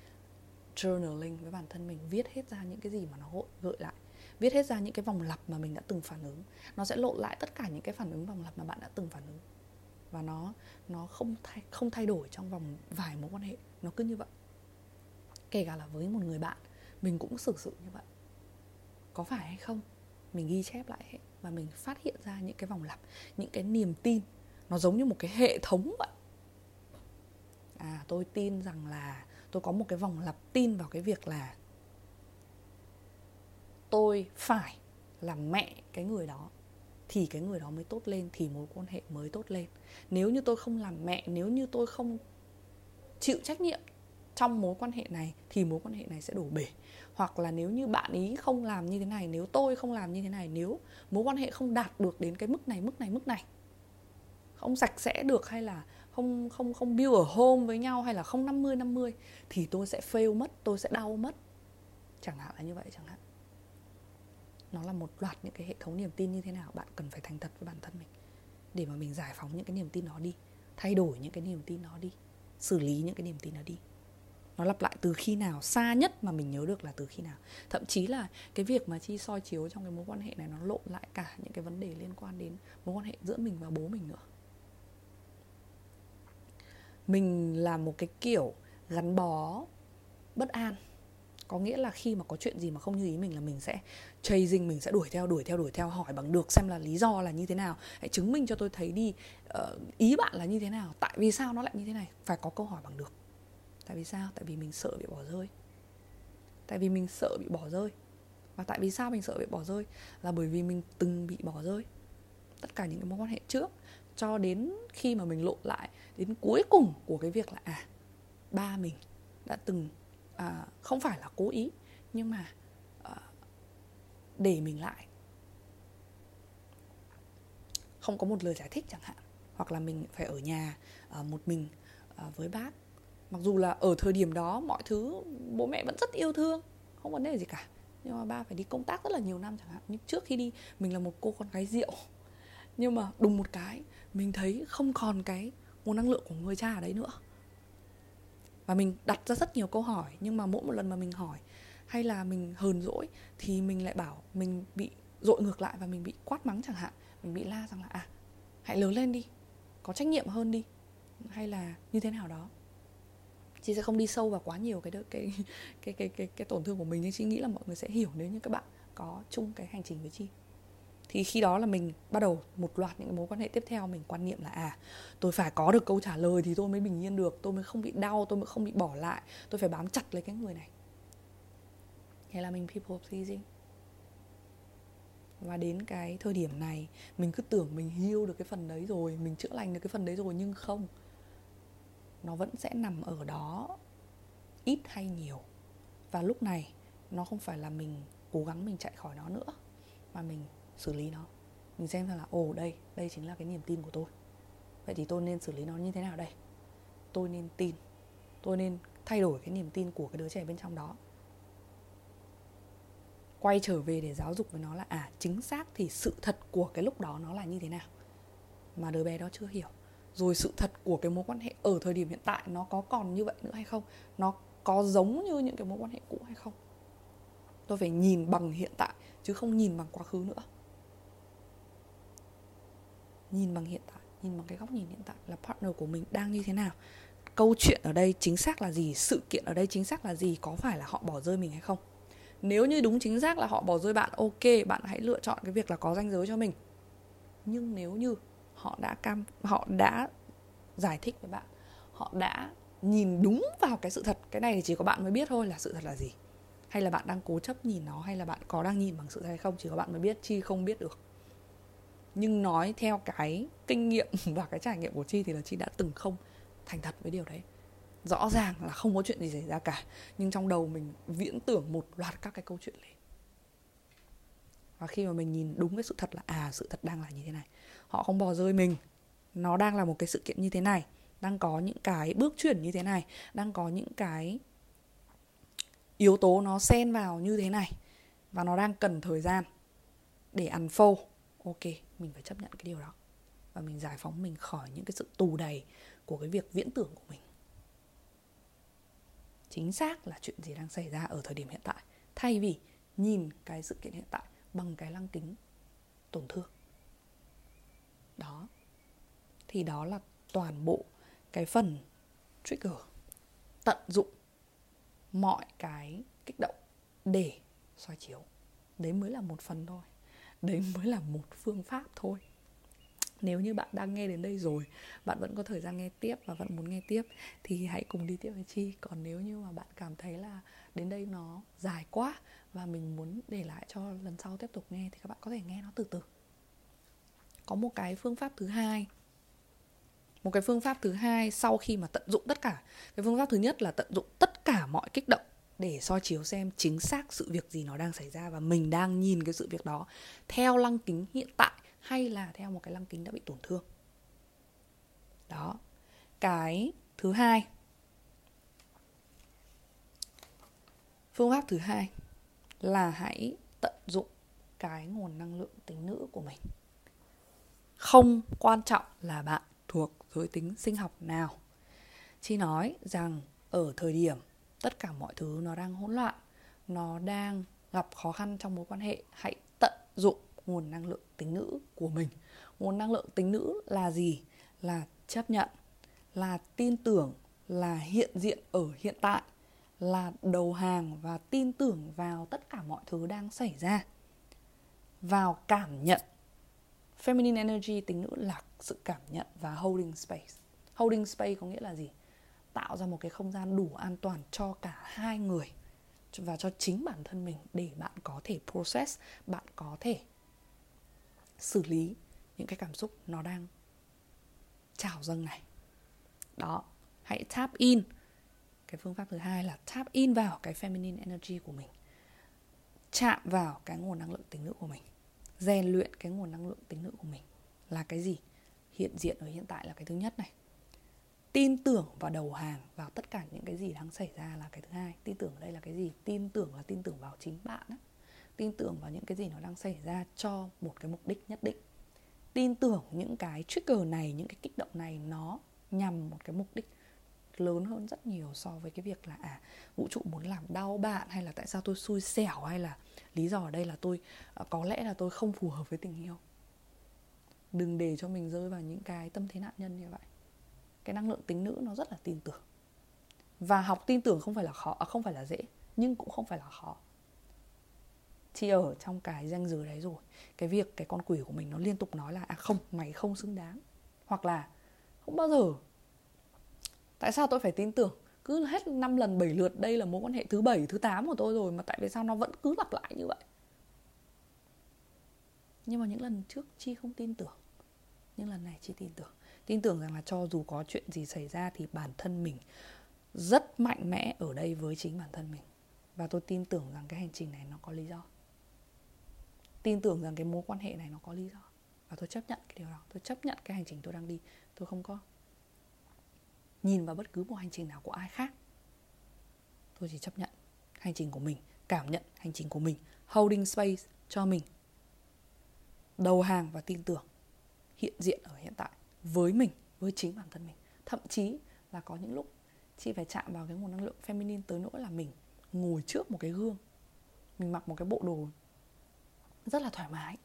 journaling với bản thân mình, viết hết ra những cái gì mà nó gợi lại. Viết hết ra những cái vòng lặp mà mình đã từng phản ứng. Nó sẽ lộn lại tất cả những cái phản ứng vòng lặp mà bạn đã từng phản ứng. Và nó nó không thay không thay đổi trong vòng vài mối quan hệ. Nó cứ như vậy. Kể cả là với một người bạn, mình cũng xử sự như vậy. Có phải hay không? Mình ghi chép lại hết và mình phát hiện ra những cái vòng lặp, những cái niềm tin. Nó giống như một cái hệ thống vậy à tôi tin rằng là tôi có một cái vòng lặp tin vào cái việc là tôi phải làm mẹ cái người đó, thì cái người đó mới tốt lên, thì mối quan hệ mới tốt lên. Nếu như tôi không làm mẹ, nếu như tôi không chịu trách nhiệm trong mối quan hệ này, thì mối quan hệ này sẽ đổ bể. Hoặc là nếu như bạn ý không làm như thế này, nếu tôi không làm như thế này, nếu mối quan hệ không đạt được đến cái mức này mức này mức này, không sạch sẽ được hay là không không không build ở home với nhau hay là không 50 50 thì tôi sẽ fail mất, tôi sẽ đau mất. Chẳng hạn là như vậy chẳng hạn. Nó là một loạt những cái hệ thống niềm tin như thế nào? Bạn cần phải thành thật với bản thân mình để mà mình giải phóng những cái niềm tin đó đi, thay đổi những cái niềm tin đó đi, xử lý những cái niềm tin đó đi. Nó lặp lại từ khi nào? Xa nhất mà mình nhớ được là từ khi nào? Thậm chí là cái việc mà chi soi chiếu trong cái mối quan hệ này nó lộ lại cả những cái vấn đề liên quan đến mối quan hệ giữa mình và bố mình nữa mình là một cái kiểu gắn bó bất an. Có nghĩa là khi mà có chuyện gì mà không như ý mình là mình sẽ chasing mình sẽ đuổi theo đuổi theo đuổi theo hỏi bằng được xem là lý do là như thế nào. Hãy chứng minh cho tôi thấy đi uh, ý bạn là như thế nào. Tại vì sao nó lại như thế này? Phải có câu hỏi bằng được. Tại vì sao? Tại vì mình sợ bị bỏ rơi. Tại vì mình sợ bị bỏ rơi. Và tại vì sao mình sợ bị bỏ rơi? Là bởi vì mình từng bị bỏ rơi. Tất cả những cái mối quan hệ trước cho đến khi mà mình lộ lại đến cuối cùng của cái việc là à ba mình đã từng à, không phải là cố ý nhưng mà à, để mình lại. Không có một lời giải thích chẳng hạn hoặc là mình phải ở nhà à, một mình à, với bác. Mặc dù là ở thời điểm đó mọi thứ bố mẹ vẫn rất yêu thương không vấn đề gì cả. Nhưng mà ba phải đi công tác rất là nhiều năm chẳng hạn. Nhưng trước khi đi mình là một cô con gái rượu nhưng mà đùng một cái mình thấy không còn cái nguồn năng lượng của người cha ở đấy nữa. Và mình đặt ra rất nhiều câu hỏi nhưng mà mỗi một lần mà mình hỏi hay là mình hờn dỗi thì mình lại bảo mình bị dội ngược lại và mình bị quát mắng chẳng hạn. Mình bị la rằng là à hãy lớn lên đi có trách nhiệm hơn đi hay là như thế nào đó. Chị sẽ không đi sâu vào quá nhiều cái cái cái cái cái cái, cái tổn thương của mình nhưng chị nghĩ là mọi người sẽ hiểu nếu như các bạn có chung cái hành trình với chị thì khi đó là mình bắt đầu một loạt những mối quan hệ tiếp theo, mình quan niệm là à tôi phải có được câu trả lời thì tôi mới bình yên được, tôi mới không bị đau, tôi mới không bị bỏ lại, tôi phải bám chặt lấy cái người này. Thế là mình people pleasing. Và đến cái thời điểm này, mình cứ tưởng mình heal được cái phần đấy rồi, mình chữa lành được cái phần đấy rồi nhưng không. Nó vẫn sẽ nằm ở đó, ít hay nhiều. Và lúc này, nó không phải là mình cố gắng mình chạy khỏi nó nữa, mà mình xử lý nó. Mình xem là, ồ, đây đây chính là cái niềm tin của tôi. Vậy thì tôi nên xử lý nó như thế nào đây? Tôi nên tin, tôi nên thay đổi cái niềm tin của cái đứa trẻ bên trong đó. Quay trở về để giáo dục với nó là à chính xác thì sự thật của cái lúc đó nó là như thế nào? Mà đứa bé đó chưa hiểu. Rồi sự thật của cái mối quan hệ ở thời điểm hiện tại nó có còn như vậy nữa hay không? Nó có giống như những cái mối quan hệ cũ hay không? Tôi phải nhìn bằng hiện tại, chứ không nhìn bằng quá khứ nữa nhìn bằng hiện tại, nhìn bằng cái góc nhìn hiện tại là partner của mình đang như thế nào? Câu chuyện ở đây chính xác là gì? Sự kiện ở đây chính xác là gì? Có phải là họ bỏ rơi mình hay không? Nếu như đúng chính xác là họ bỏ rơi bạn, ok, bạn hãy lựa chọn cái việc là có ranh giới cho mình. Nhưng nếu như họ đã cam, họ đã giải thích với bạn, họ đã nhìn đúng vào cái sự thật, cái này thì chỉ có bạn mới biết thôi là sự thật là gì? Hay là bạn đang cố chấp nhìn nó, hay là bạn có đang nhìn bằng sự thật hay không, chỉ có bạn mới biết, chi không biết được nhưng nói theo cái kinh nghiệm và cái trải nghiệm của chi thì là chi đã từng không thành thật với điều đấy. Rõ ràng là không có chuyện gì xảy ra cả, nhưng trong đầu mình viễn tưởng một loạt các cái câu chuyện lên và khi mà mình nhìn đúng cái sự thật là à sự thật đang là như thế này. Họ không bỏ rơi mình. Nó đang là một cái sự kiện như thế này. Đang có những cái bước chuyển như thế này. Đang có những cái yếu tố nó xen vào như thế này. Và nó đang cần thời gian để ăn phô ok mình phải chấp nhận cái điều đó. Và mình giải phóng mình khỏi những cái sự tù đầy của cái việc viễn tưởng của mình. Chính xác là chuyện gì đang xảy ra ở thời điểm hiện tại, thay vì nhìn cái sự kiện hiện tại bằng cái lăng kính tổn thương. Đó. Thì đó là toàn bộ cái phần trigger, tận dụng mọi cái kích động để soi chiếu. Đấy mới là một phần thôi đấy mới là một phương pháp thôi. Nếu như bạn đang nghe đến đây rồi, bạn vẫn có thời gian nghe tiếp và vẫn muốn nghe tiếp, thì hãy cùng đi tiếp với chi. Còn nếu như mà bạn cảm thấy là đến đây nó dài quá và mình muốn để lại cho lần sau tiếp tục nghe thì các bạn có thể nghe nó từ từ. Có một cái phương pháp thứ hai. Một cái phương pháp thứ hai sau khi mà tận dụng tất cả. Cái phương pháp thứ nhất là tận dụng tất cả mọi kích động để soi chiếu xem chính xác sự việc gì nó đang xảy ra và mình đang nhìn cái sự việc đó theo lăng kính hiện tại hay là theo một cái lăng kính đã bị tổn thương. Đó. Cái thứ hai. Phương pháp thứ hai là hãy tận dụng cái nguồn năng lượng tính nữ của mình. Không quan trọng là bạn thuộc giới tính sinh học nào. Chi nói rằng ở thời điểm tất cả mọi thứ nó đang hỗn loạn, nó đang gặp khó khăn trong mối quan hệ, hãy tận dụng nguồn năng lượng tính nữ của mình. Nguồn năng lượng tính nữ là gì? Là chấp nhận, là tin tưởng, là hiện diện ở hiện tại, là đầu hàng và tin tưởng vào tất cả mọi thứ đang xảy ra. Vào cảm nhận. Feminine energy tính nữ là sự cảm nhận và holding space. Holding space có nghĩa là gì? Tạo ra một cái không gian đủ an toàn cho cả hai người và cho chính bản thân mình để bạn có thể process, bạn có thể xử lý những cái cảm xúc nó đang trào dâng này. Đó, hãy tap in. Cái phương pháp thứ hai là tap in vào cái feminine energy của mình. Chạm vào cái nguồn năng lượng tính nữ của mình. Rèn luyện cái nguồn năng lượng tính nữ của mình là cái gì? Hiện diện ở hiện tại là cái thứ nhất này tin tưởng và đầu hàng, vào tất cả những cái gì đang xảy ra là cái thứ hai. Tin tưởng ở đây là cái gì? Tin tưởng là tin tưởng vào chính bạn á. Tin tưởng vào những cái gì nó đang xảy ra cho một cái mục đích nhất định. Tin tưởng những cái trigger này, những cái kích động này nó nhằm một cái mục đích lớn hơn rất nhiều so với cái việc là à vũ trụ muốn làm đau bạn hay là tại sao tôi xui xẻo hay là lý do ở đây là tôi à, có lẽ là tôi không phù hợp với tình yêu. Đừng để cho mình rơi vào những cái tâm thế nạn nhân như vậy cái năng lượng tính nữ nó rất là tin tưởng. Và học tin tưởng không phải là khó à, không phải là dễ nhưng cũng không phải là khó. Chỉ ở trong cái danh giới đấy rồi cái việc cái con quỷ của mình nó liên tục nói là à không mày không xứng đáng. Hoặc là không bao giờ. Tại sao tôi phải tin tưởng? Cứ hết năm lần bảy lượt đây là mối quan hệ thứ bảy thứ tám của tôi rồi mà tại vì sao nó vẫn cứ lặp lại như vậy? Nhưng mà những lần trước chi không tin tưởng. Nhưng lần này chi tin tưởng tin tưởng rằng là cho dù có chuyện gì xảy ra thì bản thân mình rất mạnh mẽ ở đây với chính bản thân mình. Và tôi tin tưởng rằng cái hành trình này nó có lý do. Tin tưởng rằng cái mối quan hệ này nó có lý do. Và tôi chấp nhận cái điều đó. Tôi chấp nhận cái hành trình tôi đang đi. Tôi không có nhìn vào bất cứ một hành trình nào của ai khác. Tôi chỉ chấp nhận hành trình của mình, cảm nhận hành trình của mình, holding space cho mình. Đầu hàng và tin tưởng hiện diện ở hiện tại với mình, với chính bản thân mình. Thậm chí là có những lúc chị phải chạm vào cái nguồn năng lượng feminine tới nỗi là mình ngồi trước một cái gương, mình mặc một cái bộ đồ rất là thoải mái.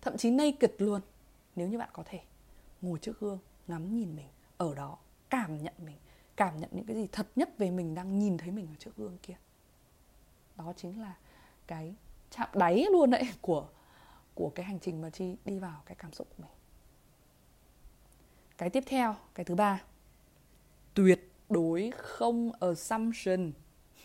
Thậm chí naked luôn, nếu như bạn có thể ngồi trước gương, ngắm nhìn mình, ở đó cảm nhận mình, cảm nhận những cái gì thật nhất về mình đang nhìn thấy mình ở trước gương kia. Đó chính là cái chạm đáy luôn đấy, của của cái hành trình mà chi đi vào cái cảm xúc của mình cái tiếp theo, cái thứ ba. Tuyệt đối không assumption.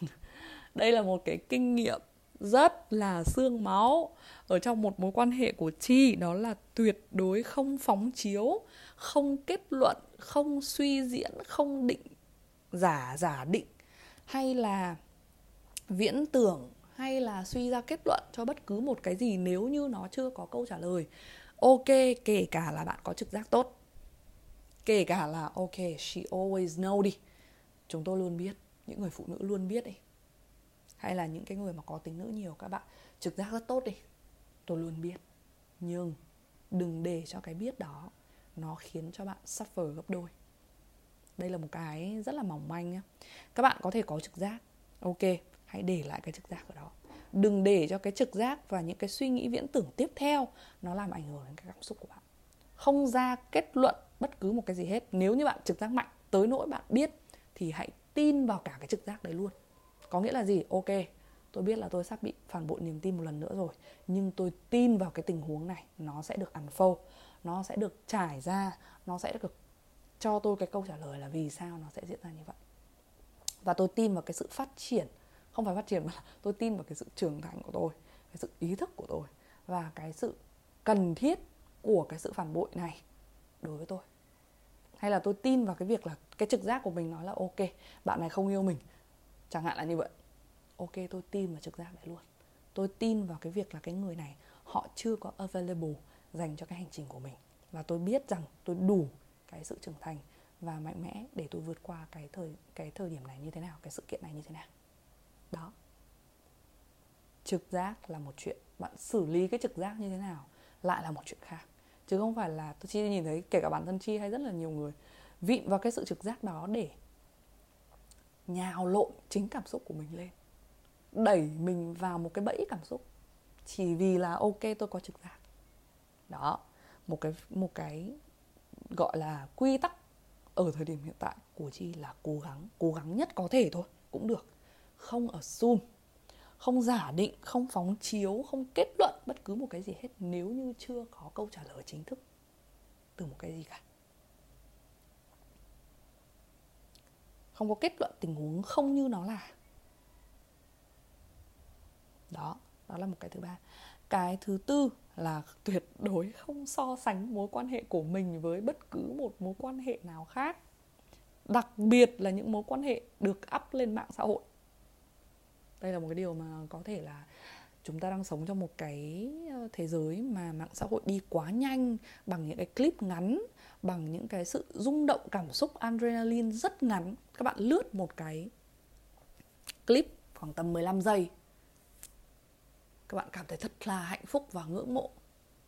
Đây là một cái kinh nghiệm rất là xương máu ở trong một mối quan hệ của chi, đó là tuyệt đối không phóng chiếu, không kết luận, không suy diễn, không định, giả giả định, hay là viễn tưởng, hay là suy ra kết luận cho bất cứ một cái gì nếu như nó chưa có câu trả lời. Ok, kể cả là bạn có trực giác tốt kể cả là, ok, she always know đi. Chúng tôi luôn biết, những người phụ nữ luôn biết đi. Hay là những cái người mà có tính nữ nhiều, các bạn. Trực giác rất tốt đi. Tôi luôn biết. Nhưng đừng để cho cái biết đó, nó khiến cho bạn suffer gấp đôi. Đây là một cái rất là mỏng manh nhá. Các bạn có thể có trực giác. Ok, hãy để lại cái trực giác ở đó. Đừng để cho cái trực giác và những cái suy nghĩ viễn tưởng tiếp theo, nó làm ảnh hưởng đến cái cảm xúc của bạn. Không ra kết luận bất cứ một cái gì hết. Nếu như bạn trực giác mạnh, tới nỗi bạn biết, thì hãy tin vào cả cái trực giác đấy luôn. Có nghĩa là gì? Ok, tôi biết là tôi sắp bị phản bội niềm tin một lần nữa rồi, nhưng tôi tin vào cái tình huống này. Nó sẽ được unfold, nó sẽ được trải ra, nó sẽ được cho tôi cái câu trả lời là vì sao nó sẽ diễn ra như vậy. Và tôi tin vào cái sự phát triển, không phải phát triển mà tôi tin vào cái sự trưởng thành của tôi, cái sự ý thức của tôi và cái sự cần thiết của cái sự phản bội này đối với tôi hay là tôi tin vào cái việc là cái trực giác của mình nói là, ok, bạn này không yêu mình. Chẳng hạn là như vậy. Ok, tôi tin vào trực giác đấy luôn. Tôi tin vào cái việc là cái người này, họ chưa có available dành cho cái hành trình của mình. Và tôi biết rằng tôi đủ cái sự trưởng thành và mạnh mẽ để tôi vượt qua cái thời cái thời điểm này như thế nào, cái sự kiện này như thế nào. Đó. Trực giác là một chuyện. Bạn xử lý cái trực giác như thế nào lại là một chuyện khác chứ không phải là tôi chi nhìn thấy kể cả bản thân chi hay rất là nhiều người vịn vào cái sự trực giác đó để nhào lộn chính cảm xúc của mình lên. Đẩy mình vào một cái bẫy cảm xúc. Chỉ vì là ok, tôi có trực giác. Đó, một cái một cái gọi là quy tắc ở thời điểm hiện tại của chi là cố gắng cố gắng nhất có thể thôi, cũng được. Không ở zoom không giả định, không phóng chiếu, không kết luận bất cứ một cái gì hết nếu như chưa có câu trả lời chính thức từ một cái gì cả. Không có kết luận, tình huống không như nó là. Đó đó là một cái thứ ba. Cái thứ tư là tuyệt đối không so sánh mối quan hệ của mình với bất cứ một mối quan hệ nào khác. Đặc biệt là những mối quan hệ được up lên mạng xã hội đây là một cái điều mà có thể là chúng ta đang sống trong một cái ờ, thế giới mà mạng xã hội đi quá nhanh bằng những cái clip ngắn, bằng những cái sự rung động cảm xúc, adrenaline rất ngắn. Các bạn lướt một cái clip khoảng tầm 15 giây, các bạn cảm thấy thật là hạnh phúc và ngưỡng mộ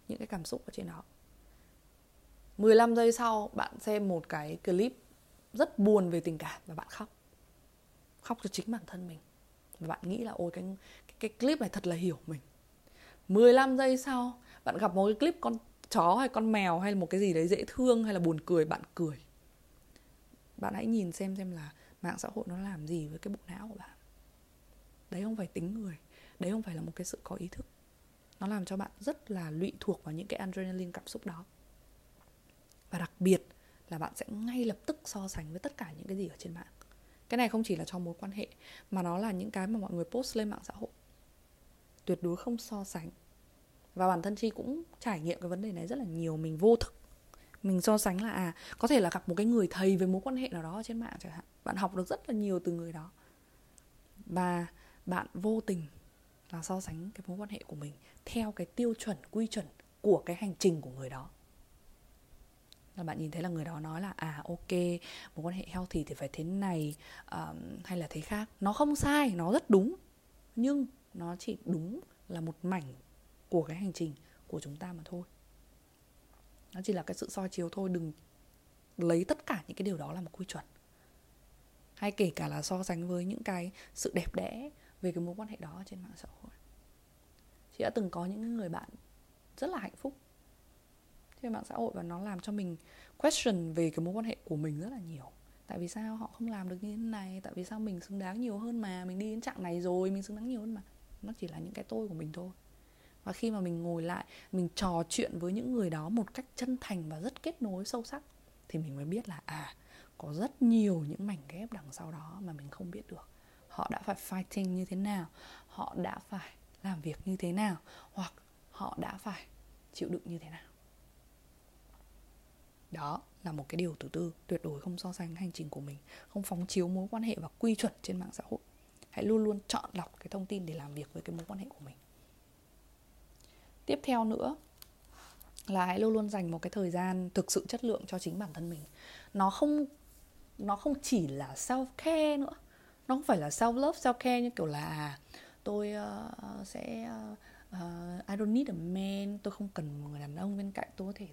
những cái cảm xúc ở trên đó. 15 giây sau, bạn xem một cái clip rất buồn về tình cảm và bạn khóc. Khóc cho chính bản thân mình và bạn nghĩ là ôi cái, cái, cái clip này thật là hiểu mình. 15 giây sau bạn gặp một cái clip con chó hay con mèo hay là một cái gì đấy dễ thương hay là buồn cười bạn cười. Bạn hãy nhìn xem xem là mạng xã hội nó làm gì với cái bộ não của bạn. Đấy không phải tính người đấy không phải là một cái sự có ý thức. Nó làm cho bạn rất là lụy thuộc vào những cái adrenaline cảm xúc đó. Và đặc biệt là bạn sẽ ngay lập tức so sánh với tất cả những cái gì ở trên mạng cái này không chỉ là trong mối quan hệ, mà nó là những cái mà mọi người post lên mạng xã hội. Tuyệt đối không so sánh. Và bản thân chi cũng trải nghiệm cái vấn đề này rất là nhiều, mình vô thức mình so sánh là à có thể là gặp một cái người thầy về mối quan hệ nào đó trên mạng chẳng hạn. Bạn học được rất là nhiều từ người đó. Và bạn vô tình là so sánh cái mối quan hệ của mình theo cái tiêu chuẩn, quy chuẩn của cái hành trình của người đó là bạn nhìn thấy là người đó nói là à ok mối quan hệ healthy thì phải thế này um, hay là thế khác. Nó không sai nó rất đúng nhưng nó chỉ đúng là một mảnh của cái hành trình của chúng ta mà thôi. Nó chỉ là cái sự soi chiếu thôi đừng lấy tất cả những cái điều đó là một quy chuẩn. Hay kể cả là so sánh với những cái sự đẹp đẽ về cái mối quan hệ đó trên mạng xã hội. Chị đã từng có những người bạn rất là hạnh phúc trên mạng xã hội và nó làm cho mình question về cái mối quan hệ của mình rất là nhiều. Tại vì sao họ không làm được như thế này? Tại vì sao mình xứng đáng nhiều hơn mà? Mình đi đến trạng này rồi, mình xứng đáng nhiều hơn mà. Nó chỉ là những cái tôi của mình thôi. Và khi mà mình ngồi lại, mình trò chuyện với những người đó một cách chân thành và rất kết nối sâu sắc, thì mình mới biết là à có rất nhiều những mảnh ghép đằng sau đó mà mình không biết được. Họ đã phải fighting như thế nào? Họ đã phải làm việc như thế nào? Hoặc họ đã phải chịu đựng như thế nào? Đó là một cái điều thứ tư tuyệt đối không so sánh hành trình của mình không phóng chiếu mối quan hệ và quy chuẩn trên mạng xã hội. Hãy luôn luôn chọn lọc cái thông tin để làm việc với cái mối quan hệ của mình. Tiếp theo nữa là hãy luôn luôn dành một cái thời gian thực sự chất lượng cho chính bản thân mình. Nó không nó không chỉ là self care nữa. Nó không phải là self love self care như kiểu là à, tôi uh, sẽ uh, I don't need a man tôi không cần một người đàn ông bên cạnh tôi có thể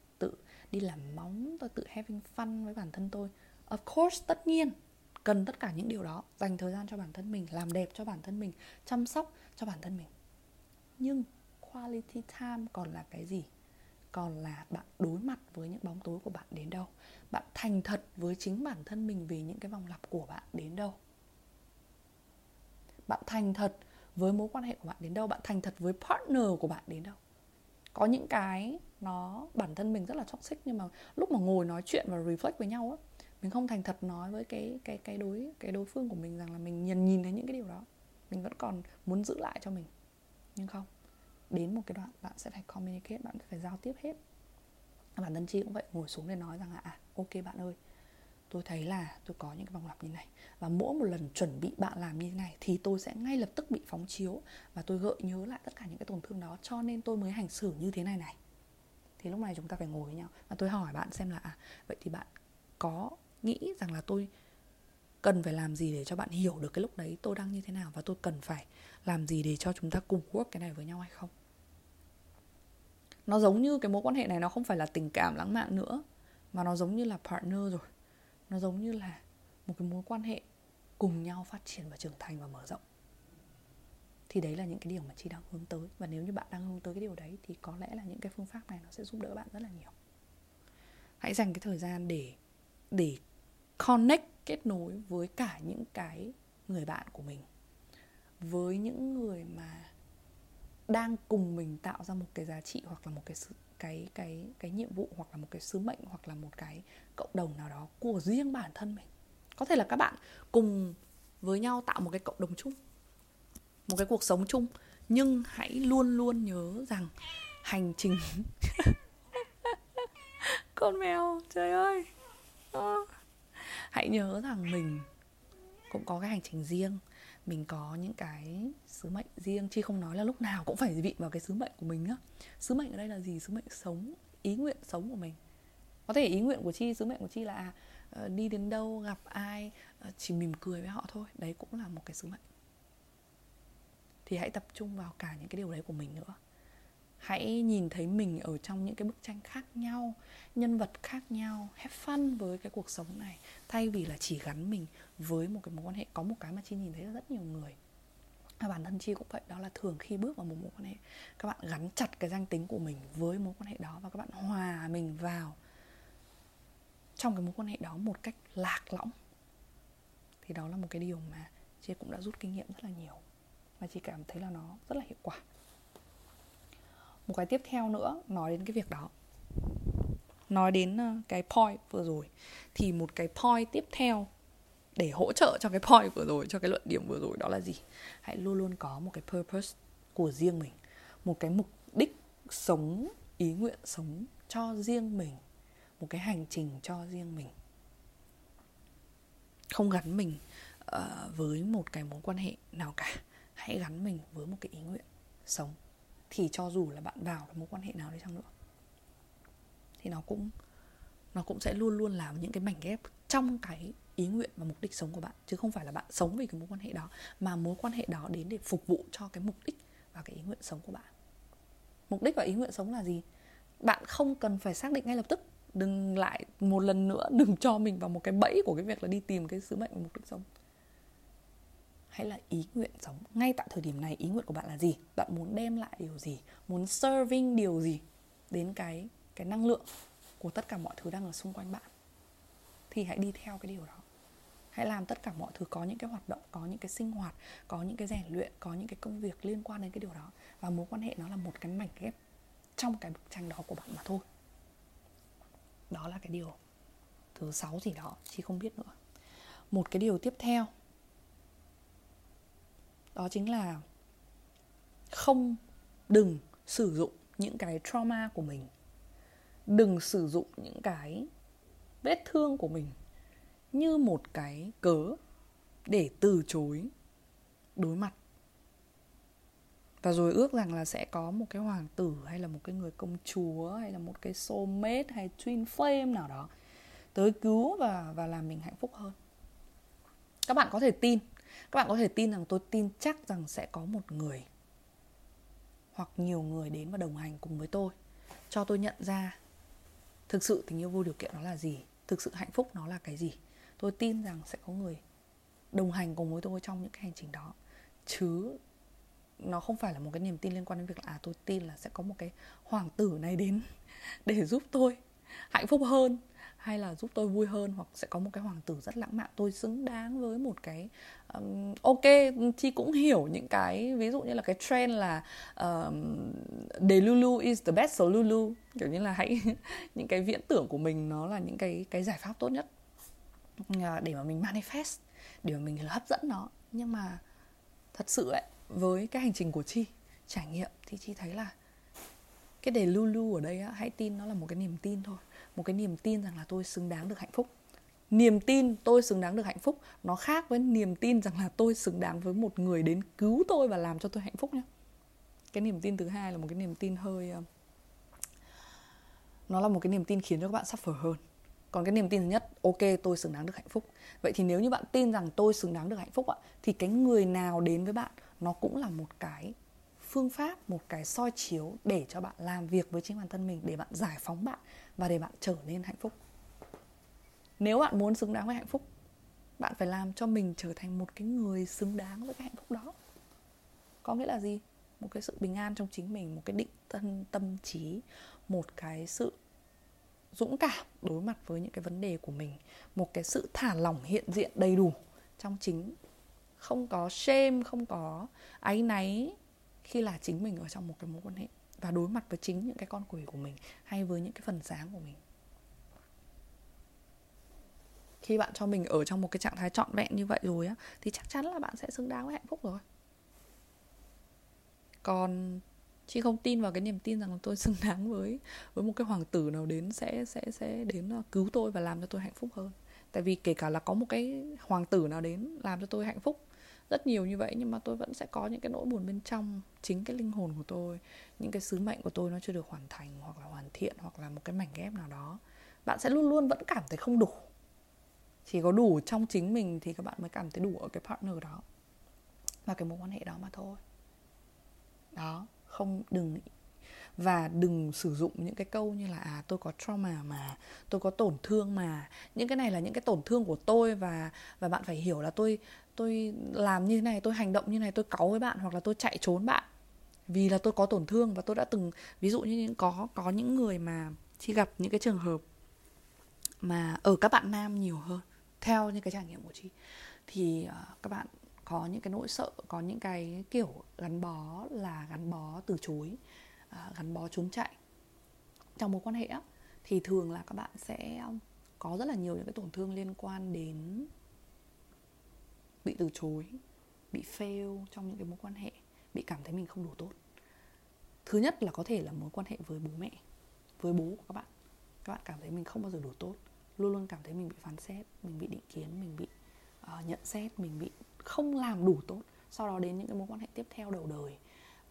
đi làm móng, tôi tự having fun với bản thân tôi. Of course, tất nhiên, cần tất cả những điều đó. Dành thời gian cho bản thân mình, làm đẹp cho bản thân mình, chăm sóc cho bản thân mình. Nhưng quality time còn là cái gì? Còn là bạn đối mặt với những bóng tối của bạn đến đâu? Bạn thành thật với chính bản thân mình về những cái vòng lặp của bạn đến đâu? Bạn thành thật với mối quan hệ của bạn đến đâu? Bạn thành thật với partner của bạn đến đâu? Có những cái nó, bản thân mình rất là toxic nhưng mà lúc mà ngồi nói chuyện và reflect với nhau á, mình không thành thật nói với cái cái cái đối cái đối phương của mình rằng là mình nhìn nhìn thấy những cái điều đó, mình vẫn còn muốn giữ lại cho mình. Nhưng không, đến một cái đoạn bạn sẽ phải communicate, bạn phải giao tiếp hết. Bản thân chi cũng vậy, ngồi xuống để nói rằng là à ok bạn ơi tôi thấy là tôi có những cái vòng lặp như này. Và mỗi một lần chuẩn bị bạn làm như thế này thì tôi sẽ ngay lập tức bị phóng chiếu và tôi gợi nhớ lại tất cả những cái tổn thương đó cho nên tôi mới hành xử như thế này này. Thì lúc này chúng ta phải ngồi với nhau và tôi hỏi bạn xem là à vậy thì bạn có nghĩ rằng là tôi cần phải làm gì để cho bạn hiểu được cái lúc đấy tôi đang như thế nào và tôi cần phải làm gì để cho chúng ta cùng work cái này với nhau hay không? Nó giống như cái mối quan hệ này nó không phải là tình cảm lãng mạn nữa, mà nó giống như là partner rồi nó giống như là một cái mối quan hệ cùng nhau phát triển và trưởng thành và mở rộng. Thì đấy là những cái điều mà chị đang hướng tới. Và nếu như bạn đang hướng tới cái điều đấy thì có lẽ là những cái phương pháp này nó sẽ giúp đỡ bạn rất là nhiều. Hãy dành cái thời gian để để connect kết nối với cả những cái người bạn của mình. Với những người mà đang cùng mình tạo ra một cái giá trị hoặc là một cái sự cái cái cái nhiệm vụ hoặc là một cái sứ mệnh hoặc là một cái cộng đồng nào đó của riêng bản thân mình. Có thể là các bạn cùng với nhau tạo một cái cộng đồng chung, một cái cuộc sống chung, nhưng hãy luôn luôn nhớ rằng hành trình con mèo, trời ơi! Ờ. Hãy nhớ rằng mình cũng có cái hành trình riêng mình có những cái sứ mệnh riêng chi không nói là lúc nào cũng phải vị vào cái sứ mệnh của mình á sứ mệnh ở đây là gì? Sứ mệnh sống, ý nguyện sống của mình. Có thể ý nguyện của chi, sứ mệnh của chi là ờ, đi đến đâu, gặp ai ờ, chỉ mỉm cười với họ thôi. Đấy cũng là một cái sứ mệnh. Thì hãy tập trung vào cả những cái điều đấy của mình nữa hãy nhìn thấy mình ở trong những cái bức tranh khác nhau, nhân vật khác nhau, have fun với cái cuộc sống này. Thay vì là chỉ gắn mình với một cái mối quan hệ, có một cái mà chi nhìn thấy rất nhiều người. Và bản thân chi cũng vậy, đó là thường khi bước vào một mối quan hệ, các bạn gắn chặt cái danh tính của mình với mối quan hệ đó và các bạn hòa mình vào trong cái mối quan hệ đó một cách lạc lõng. Thì đó là một cái điều mà chị cũng đã rút kinh nghiệm rất là nhiều và chị cảm thấy là nó rất là hiệu quả một cái tiếp theo nữa nói đến cái việc đó. Nói đến ờ, cái point vừa rồi. Thì một cái point tiếp theo để hỗ trợ cho cái point vừa rồi cho cái luận điểm vừa rồi đó là gì? Hãy luôn luôn có một cái purpose của riêng mình. Một cái mục đích sống ý nguyện sống cho riêng mình. Một cái hành trình cho riêng mình. Không gắn mình uh, với một cái mối quan hệ nào cả. Hãy gắn mình với một cái ý nguyện sống thì cho dù là bạn vào mối quan hệ nào đi chăng nữa, thì nó cũng nó cũng sẽ luôn luôn là những cái mảnh ghép trong cái ý nguyện và mục đích sống của bạn, chứ không phải là bạn sống vì cái mối quan hệ đó, mà mối quan hệ đó đến để phục vụ cho cái mục đích và cái ý nguyện sống của bạn. Mục đích và ý nguyện sống là gì? Bạn không cần phải xác định ngay lập tức, đừng lại một lần nữa, đừng cho mình vào một cái bẫy của cái việc là đi tìm cái sứ mệnh và mục đích sống hãy là ý nguyện sống ngay tại thời điểm này, ý nguyện của bạn là gì? Bạn muốn đem lại điều gì? Muốn serving điều gì đến cái cái năng lượng của tất cả mọi thứ đang ở xung quanh bạn? Thì hãy đi theo cái điều đó. Hãy làm tất cả mọi thứ, có những cái hoạt động, có những cái sinh hoạt, có những cái rèn luyện, có những cái công việc liên quan đến cái điều đó. Và mối quan hệ nó là một cái mảnh ghép trong cái bức tranh đó của bạn mà thôi. Đó là cái điều thứ sáu gì đó, chị không biết nữa. Một cái điều tiếp theo đó chính là không đừng sử dụng những cái trauma của mình. Đừng sử dụng những cái vết thương của mình như một cái cớ để từ chối đối mặt. Và rồi ước rằng là sẽ có một cái hoàng tử hay là một cái người công chúa hay là một cái soulmate hay twin flame nào đó tới cứu và và làm mình hạnh phúc hơn. Các bạn có thể tin các bạn có thể tin rằng tôi tin chắc rằng sẽ có một người hoặc nhiều người đến và đồng hành cùng với tôi, cho tôi nhận ra thực sự tình yêu vô điều kiện nó là gì, thực sự hạnh phúc nó là cái gì. Tôi tin rằng sẽ có người đồng hành cùng với tôi trong những cái hành trình đó. Chứ nó không phải là một cái niềm tin liên quan đến việc là à tôi tin là sẽ có một cái hoàng tử này đến để giúp tôi hạnh phúc hơn, hay là giúp tôi vui hơn, hoặc sẽ có một cái hoàng tử rất lãng mạn, tôi xứng đáng với một cái um, ok chi cũng hiểu những cái ví dụ như là cái trend là um, de lulu is the best so lulu. Kiểu như là hãy những cái viễn tưởng của mình nó là những cái cái giải pháp tốt nhất. Ờ, để mà mình manifest để mà mình hấp dẫn nó. Nhưng mà thật sự ấy với cái hành trình của chi trải nghiệm thì chi thấy là cái đề lulu ở đây á, hãy tin nó là một cái niềm tin thôi. Một cái niềm tin rằng là tôi xứng đáng được hạnh phúc niềm tin tôi xứng đáng được hạnh phúc, nó khác với niềm tin rằng là tôi xứng đáng với một người đến cứu tôi và làm cho tôi hạnh phúc nhé. Cái niềm tin thứ hai là một cái niềm tin hơi ờ, nó là một cái niềm tin khiến cho các bạn suffer hơn. Còn cái niềm tin thứ nhất, ok, tôi xứng đáng được hạnh phúc. Vậy thì nếu như bạn tin rằng tôi xứng đáng được hạnh phúc ạ, thì cái người nào đến với bạn, nó cũng là một cái phương pháp, một cái soi chiếu để cho bạn làm việc với chính bản thân mình, để bạn giải phóng bạn và để bạn trở nên hạnh phúc nếu bạn muốn xứng đáng với hạnh phúc, bạn phải làm cho mình trở thành một cái người xứng đáng với cái hạnh phúc đó. Có nghĩa là gì? Một cái sự bình an trong chính mình, một cái định thân, tâm trí, một cái sự dũng cảm đối mặt với những cái vấn đề của mình, một cái sự thả lỏng hiện diện đầy đủ trong chính. Không có shame, không có áy náy khi là chính mình ở trong một cái mối quan hệ và đối mặt với chính những cái con quỷ của mình hay với những cái phần sáng của mình khi bạn cho mình ở trong một cái trạng thái trọn vẹn như vậy rồi á, thì chắc chắn là bạn sẽ xứng đáng với hạnh phúc rồi. Còn chị không tin vào cái niềm tin rằng tôi xứng đáng với với một cái hoàng tử nào đến sẽ sẽ sẽ đến à, cứu tôi và làm cho tôi hạnh phúc hơn. Tại vì kể cả là có một cái hoàng tử nào đến làm cho tôi hạnh phúc, rất nhiều như vậy, nhưng mà tôi vẫn sẽ có những cái nỗi buồn bên trong. Chính cái linh hồn của tôi, những cái sứ mệnh của tôi nó chưa được hoàn thành hoặc là hoàn thiện hoặc là một cái mảnh ghép nào đó. Bạn sẽ luôn luôn vẫn cảm thấy không đủ chỉ có đủ trong chính mình thì các bạn mới cảm thấy đủ ở cái partner đó. Và cái mối quan hệ đó mà thôi. Đó, không đừng và đừng sử dụng những cái câu như là à tôi có trauma mà, tôi có tổn thương mà. Những cái này là những cái tổn thương của tôi và và bạn phải hiểu là tôi tôi làm như thế này, tôi hành động như này, tôi cáu với bạn hoặc là tôi chạy trốn bạn. Vì là tôi có tổn thương và tôi đã từng, ví dụ như những, có có những người mà khi gặp những cái trường hợp mà ở các bạn nam nhiều hơn theo những cái trải nghiệm của chị. Thì uh, các bạn có những cái nỗi sợ có những cái kiểu gắn bó là gắn bó từ chối uh, gắn bó trốn chạy. Trong mối quan hệ á, thì thường là các bạn sẽ có rất là nhiều những cái tổn thương liên quan đến bị từ chối bị fail trong những cái mối quan hệ bị cảm thấy mình không đủ tốt. Thứ nhất là có thể là mối quan hệ với bố mẹ với bố của các bạn. Các bạn cảm thấy mình không bao giờ đủ tốt luôn luôn cảm thấy mình bị phán xét mình bị định kiến mình bị uh, nhận xét mình bị không làm đủ tốt. Sau đó đến những cái mối quan hệ tiếp theo đầu đời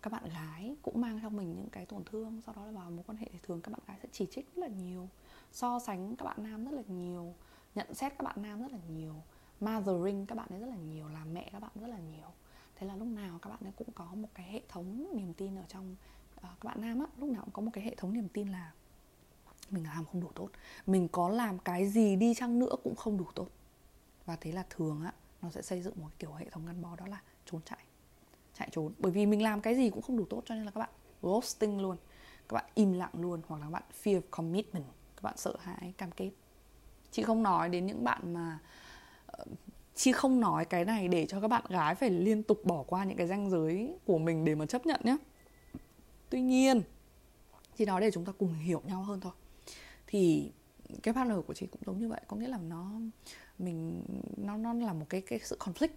các bạn gái cũng mang trong mình những cái tổn thương sau đó là vào mối quan hệ thì thường các bạn gái sẽ chỉ trích rất là nhiều so sánh các bạn nam rất là nhiều nhận xét các bạn nam rất là nhiều mothering các bạn ấy rất là nhiều làm mẹ các bạn rất là nhiều. Thế là lúc nào các bạn ấy cũng có một cái hệ thống niềm tin ở trong uh, các bạn nam á lúc nào cũng có một cái hệ thống niềm tin là mình làm không đủ tốt. Mình có làm cái gì đi chăng nữa cũng không đủ tốt. Và thế là thường á, nó sẽ xây dựng một kiểu hệ thống gắn bó đó là trốn chạy. Chạy trốn. Bởi vì mình làm cái gì cũng không đủ tốt cho nên là các bạn ghosting luôn. Các bạn im lặng luôn hoặc là các bạn fear commitment. Các bạn sợ hãi, cam kết. Chị không nói đến những bạn mà ờ, chị không nói cái này để cho các bạn gái phải liên tục bỏ qua những cái ranh giới của mình để mà chấp nhận nhé tuy nhiên, chị nói để chúng ta cùng hiểu nhau hơn thôi thì cái partner của chị cũng giống như vậy có nghĩa là nó mình nó nó là một cái cái sự conflict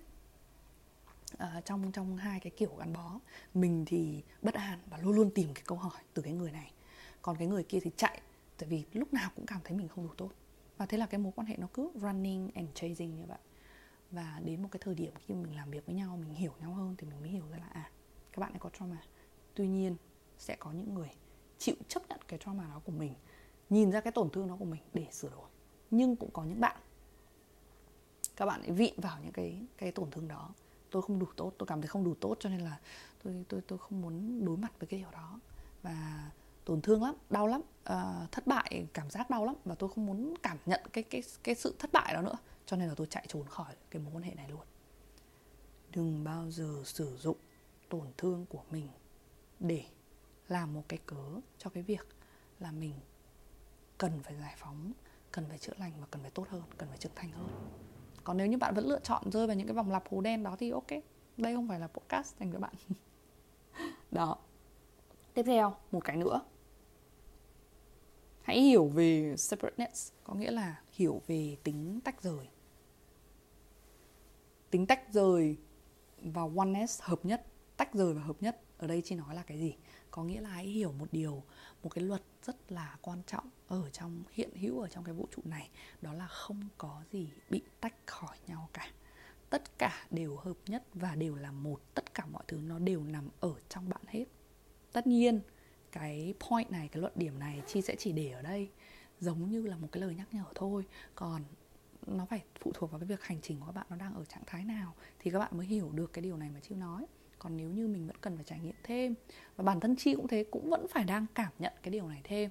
uh, trong trong hai cái kiểu gắn bó. Mình thì bất an và luôn luôn tìm cái câu hỏi từ cái người này. Còn cái người kia thì chạy tại vì lúc nào cũng cảm thấy mình không đủ tốt. Và thế là cái mối quan hệ nó cứ running and chasing như vậy. Và đến một cái thời điểm khi mình làm việc với nhau mình hiểu nhau hơn thì mình mới hiểu ra là à các bạn ấy có trauma. Tuy nhiên sẽ có những người chịu chấp nhận cái trauma đó của mình nhìn ra cái tổn thương đó của mình để sửa đổi. Nhưng cũng có những bạn các bạn ấy vịn vào những cái cái tổn thương đó. Tôi không đủ tốt tôi cảm thấy không đủ tốt cho nên là tôi tôi tôi không muốn đối mặt với cái điều đó. Và tổn thương lắm đau lắm uh, thất bại cảm giác đau lắm. Và tôi không muốn cảm nhận cái cái cái sự thất bại đó nữa. Cho nên là tôi chạy trốn khỏi cái mối quan hệ này luôn. Đừng bao giờ sử dụng tổn thương của mình để làm một cái cớ cho cái việc là mình cần phải giải phóng, cần phải chữa lành và cần phải tốt hơn, cần phải trưởng thành hơn. Còn nếu như bạn vẫn lựa chọn rơi vào những cái vòng lặp hố đen đó thì ok, đây không phải là podcast dành cho bạn. Đó. Tiếp theo, một cái nữa. Hãy hiểu về separateness có nghĩa là hiểu về tính tách rời. Tính tách rời và oneness hợp nhất, tách rời và hợp nhất, ở đây chị nói là cái gì? Có nghĩa là hãy hiểu một điều một cái luật rất là quan trọng ở trong, hiện hữu ở trong cái vũ trụ này, đó là không có gì bị tách khỏi nhau cả. Tất cả đều hợp nhất và đều là một, tất cả mọi thứ nó đều nằm ở trong bạn hết. Tất nhiên, cái point này, cái luận điểm này, chi sẽ chỉ để ở đây, giống như là một cái lời nhắc nhở thôi. Còn nó phải phụ thuộc vào cái việc hành trình của các bạn nó đang ở trạng thái nào thì các bạn mới hiểu được cái điều này mà chiêu nói còn nếu như mình vẫn cần phải trải nghiệm thêm và bản thân chi cũng thế cũng vẫn phải đang cảm nhận cái điều này thêm.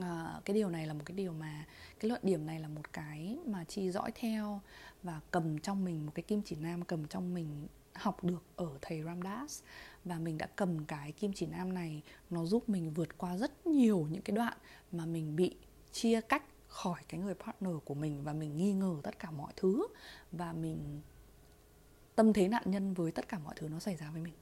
À, cái điều này là một cái điều mà cái luận điểm này là một cái mà chi dõi theo và cầm trong mình một cái kim chỉ nam cầm trong mình học được ở thầy Ramdas. Và mình đã cầm cái kim chỉ nam này nó giúp mình vượt qua rất nhiều những cái đoạn mà mình bị chia cách khỏi cái người partner của mình và mình nghi ngờ tất cả mọi thứ. Và mình tâm thế nạn nhân với tất cả mọi thứ nó xảy ra với mình,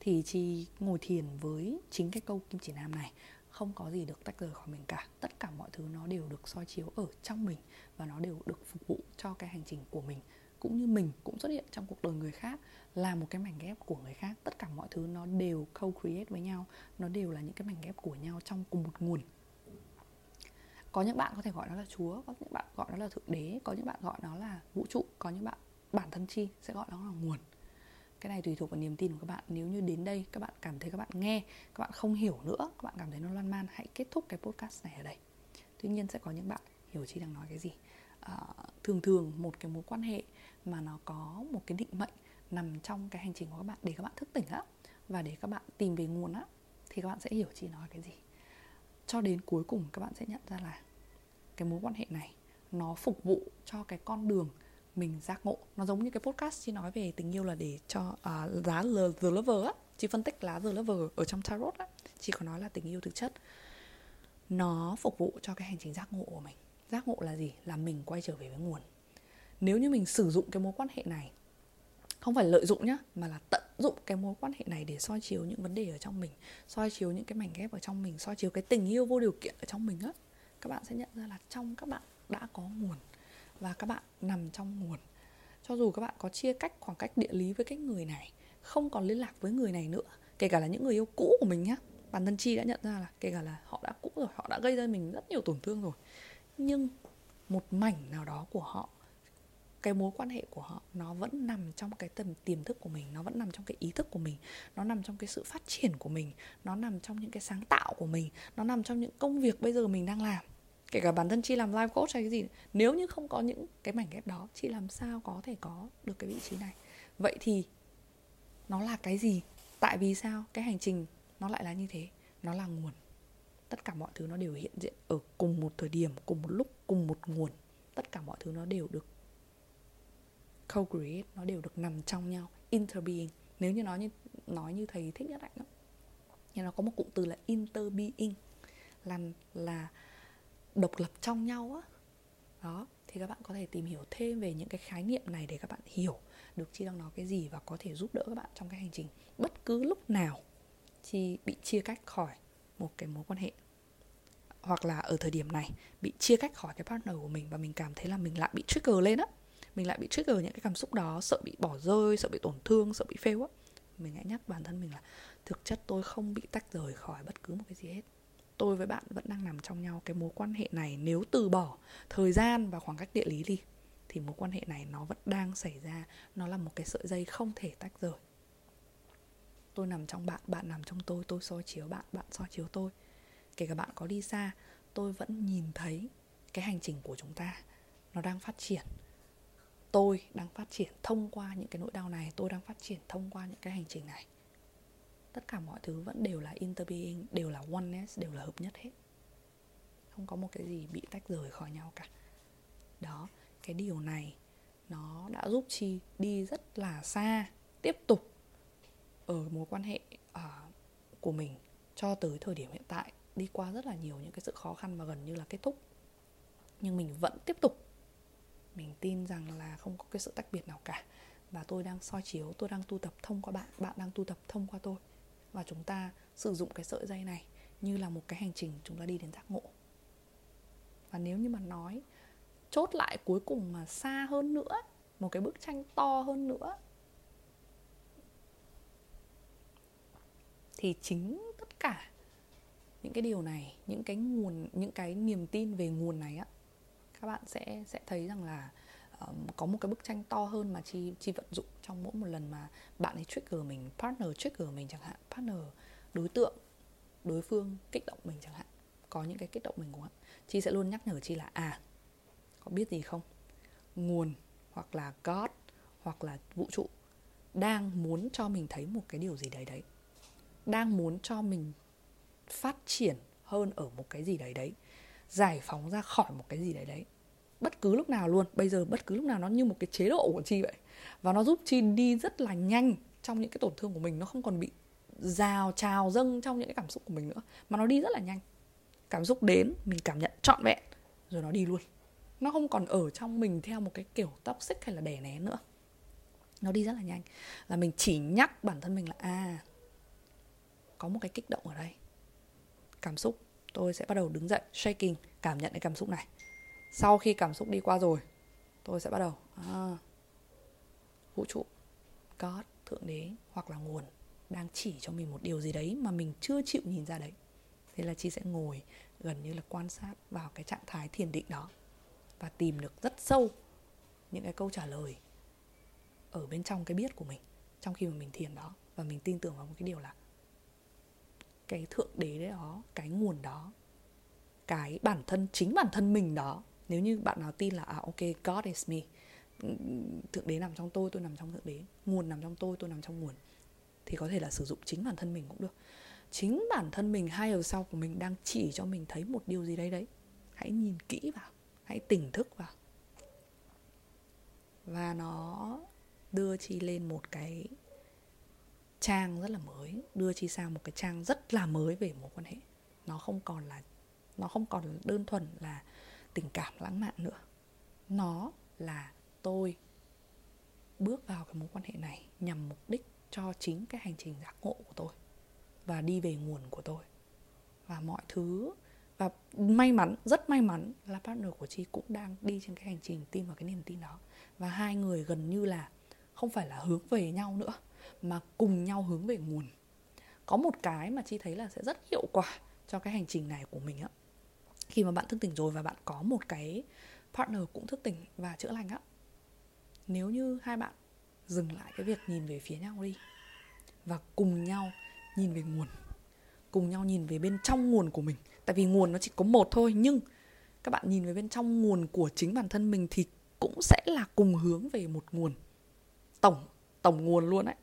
thì chi ngồi thiền với chính cái câu kim chỉ nam này không có gì được tách rời khỏi mình cả. Tất cả mọi thứ nó đều được soi chiếu ở trong mình và nó đều được phục vụ cho cái hành trình của mình. Cũng như mình cũng xuất hiện trong cuộc đời người khác, là một cái mảnh ghép của người khác. Tất cả mọi thứ nó đều co-create với nhau, nó đều là những cái mảnh ghép của nhau trong cùng một nguồn. Có những bạn có thể gọi nó là chúa, có những bạn gọi nó là thượng đế, có những bạn gọi nó là vũ trụ, có những bạn bản thân chi sẽ gọi nó là nguồn. Cái này tùy thuộc vào niềm tin của các bạn. Nếu như đến đây các bạn cảm thấy các bạn nghe các bạn không hiểu nữa các bạn cảm thấy nó loan man hãy kết thúc cái podcast này ở đây. Tuy nhiên sẽ có những bạn hiểu chi đang nói cái gì. À, thường thường một cái mối quan hệ mà nó có một cái định mệnh nằm trong cái hành trình của các bạn để các bạn thức tỉnh á và để các bạn tìm về nguồn á thì các bạn sẽ hiểu chị nói cái gì. Cho đến cuối cùng các bạn sẽ nhận ra là cái mối quan hệ này nó phục vụ cho cái con đường mình giác ngộ. Nó giống như cái podcast chị nói về tình yêu là để cho uh, lờ the lover á. Chị phân tích lá the lover ở trong tarot á. Chị có nói là tình yêu thực chất nó phục vụ cho cái hành trình giác ngộ của mình. Giác ngộ là gì? Là mình quay trở về với nguồn. Nếu như mình sử dụng cái mối quan hệ này không phải lợi dụng nhá mà là tận dụng cái mối quan hệ này để soi chiếu những vấn đề ở trong mình soi chiếu những cái mảnh ghép ở trong mình soi chiếu cái tình yêu vô điều kiện ở trong mình á các bạn sẽ nhận ra là trong các bạn đã có nguồn và các bạn nằm trong nguồn. Cho dù các bạn có chia cách, khoảng cách địa lý với cái người này, không còn liên lạc với người này nữa, kể cả là những người yêu cũ của mình nhá. Bản thân chi đã nhận ra là kể cả là họ đã cũ rồi, họ đã gây ra mình rất nhiều tổn thương rồi. Nhưng một mảnh nào đó của họ, cái mối quan hệ của họ, nó vẫn nằm trong cái tầm tiềm thức của mình, nó vẫn nằm trong cái ý thức của mình, nó nằm trong cái sự phát triển của mình, nó nằm trong những cái sáng tạo của mình, nó nằm trong những công việc bây giờ mình đang làm kể cả bản thân chị làm live coach hay cái gì, nếu như không có những cái mảnh ghép đó chị làm sao có thể có được cái vị trí này? Vậy thì nó là cái gì? Tại vì sao? Cái hành trình nó lại là như thế. Nó là nguồn. Tất cả mọi thứ nó đều hiện diện ở cùng một thời điểm, cùng một lúc, cùng một nguồn. Tất cả mọi thứ nó đều được co-create, nó đều được nằm trong nhau, interbeing. Nếu như nói như nói như thầy thích nhất hạnh nhưng nó có một cụm từ là interbeing. Là là độc lập trong nhau á. Đó, thì các bạn có thể tìm hiểu thêm về những cái khái niệm này để các bạn hiểu được chi đang nói cái gì và có thể giúp đỡ các bạn trong cái hành trình bất cứ lúc nào chi bị chia cách khỏi một cái mối quan hệ. Hoặc là ở thời điểm này, bị chia cách khỏi cái partner của mình và mình cảm thấy là mình lại bị trigger lên á. Mình lại bị trigger những cái cảm xúc đó, sợ bị bỏ rơi, sợ bị tổn thương, sợ bị fail á. Mình hãy nhắc bản thân mình là thực chất tôi không bị tách rời khỏi bất cứ một cái gì hết tôi với bạn vẫn đang nằm trong nhau, cái mối quan hệ này nếu từ bỏ thời gian và khoảng cách địa lý đi, thì mối quan hệ này nó vẫn đang xảy ra, nó là một cái sợi dây không thể tách rời. Tôi nằm trong bạn bạn nằm trong tôi tôi soi chiếu bạn bạn soi chiếu tôi. Kể cả bạn có đi xa, tôi vẫn nhìn thấy cái hành trình của chúng ta, nó đang phát triển. Tôi đang phát triển thông qua những cái nỗi đau này, tôi đang phát triển thông qua những cái hành trình này tất cả mọi thứ vẫn đều là interbeing đều là oneness đều là hợp nhất hết. Không có một cái gì bị tách rời khỏi nhau cả. Đó cái điều này nó đã giúp chi đi rất là xa tiếp tục ở mối quan hệ uh, của mình cho tới thời điểm hiện tại. Đi qua rất là nhiều những cái sự khó khăn và gần như là kết thúc. Nhưng mình vẫn tiếp tục. Mình tin rằng là không có cái sự tách biệt nào cả. Và tôi đang soi chiếu tôi đang tu tập thông qua bạn bạn đang tu tập thông qua tôi và chúng ta sử dụng cái sợi dây này như là một cái hành trình chúng ta đi đến giác ngộ. Và nếu như mà nói chốt lại cuối cùng mà xa hơn nữa, một cái bức tranh to hơn nữa, thì chính tất cả những cái điều này, những cái nguồn, những cái niềm tin về nguồn này á, các bạn sẽ sẽ thấy rằng là um, có một cái bức tranh to hơn mà chi chi vận dụng trong mỗi một lần mà bạn ấy trigger mình partner trigger mình chẳng hạn partner đối tượng đối phương kích động mình chẳng hạn có những cái kích động mình của bạn chi sẽ luôn nhắc nhở chi là à có biết gì không? Nguồn hoặc là god hoặc là vũ trụ đang muốn cho mình thấy một cái điều gì đấy đấy đang muốn cho mình phát triển hơn ở một cái gì đấy đấy giải phóng ra khỏi một cái gì đấy đấy bất cứ lúc nào luôn. Bây giờ bất cứ lúc nào nó như một cái chế độ của chi vậy. Và nó giúp chi đi rất là nhanh trong những cái tổn thương của mình. Nó không còn bị rào, trào, dâng trong những cái cảm xúc của mình nữa. Mà nó đi rất là nhanh. Cảm xúc đến, mình cảm nhận trọn vẹn. Rồi nó đi luôn. Nó không còn ở trong mình theo một cái kiểu tóc xích hay là đè nén nữa. Nó đi rất là nhanh. Là mình chỉ nhắc bản thân mình là à có một cái kích động ở đây. Cảm xúc. Tôi sẽ bắt đầu đứng dậy, shaking, cảm nhận cái cảm xúc này sau khi cảm xúc đi qua rồi tôi sẽ bắt đầu. À, vũ trụ God thượng đế hoặc là nguồn đang chỉ cho mình một điều gì đấy mà mình chưa chịu nhìn ra đấy. Thế là chi sẽ ngồi gần như là quan sát vào cái trạng thái thiền định đó và tìm được rất sâu những cái câu trả lời ở bên trong cái biết của mình trong khi mà mình thiền đó. Và mình tin tưởng vào một cái điều là cái thượng đế đấy đó cái nguồn đó cái bản thân chính bản thân mình đó nếu như bạn nào tin là à ok, God is me, thượng đế nằm trong tôi tôi nằm trong thượng đế, nguồn nằm trong tôi tôi nằm trong nguồn, thì có thể là sử dụng chính bản thân mình cũng được. Chính bản thân mình hai ở sau của mình đang chỉ cho mình thấy một điều gì đấy đấy. Hãy nhìn kỹ vào, hãy tỉnh thức vào. Và nó đưa chi lên một cái trang rất là mới, đưa chi sang một cái trang rất là mới về mối quan hệ. Nó không còn là, nó không còn đơn thuần là tình cảm lãng mạn nữa. Nó là tôi bước vào cái mối quan hệ này nhằm mục đích cho chính cái hành trình giác ngộ của tôi và đi về nguồn của tôi. Và mọi thứ, và may mắn, rất may mắn là partner của chi cũng đang đi trên cái hành trình tin vào cái niềm tin đó. Và hai người gần như là không phải là hướng về nhau nữa, mà cùng nhau hướng về nguồn. Có một cái mà chi thấy là sẽ rất hiệu quả cho cái hành trình này của mình á khi mà bạn thức tỉnh rồi và bạn có một cái partner cũng thức tỉnh và chữa lành á nếu như hai bạn dừng lại cái việc nhìn về phía nhau đi và cùng nhau nhìn về nguồn cùng nhau nhìn về bên trong nguồn của mình. Tại vì nguồn nó chỉ có một thôi nhưng các bạn nhìn về bên trong nguồn của chính bản thân mình thì cũng sẽ là cùng hướng về một nguồn tổng tổng nguồn luôn ấy,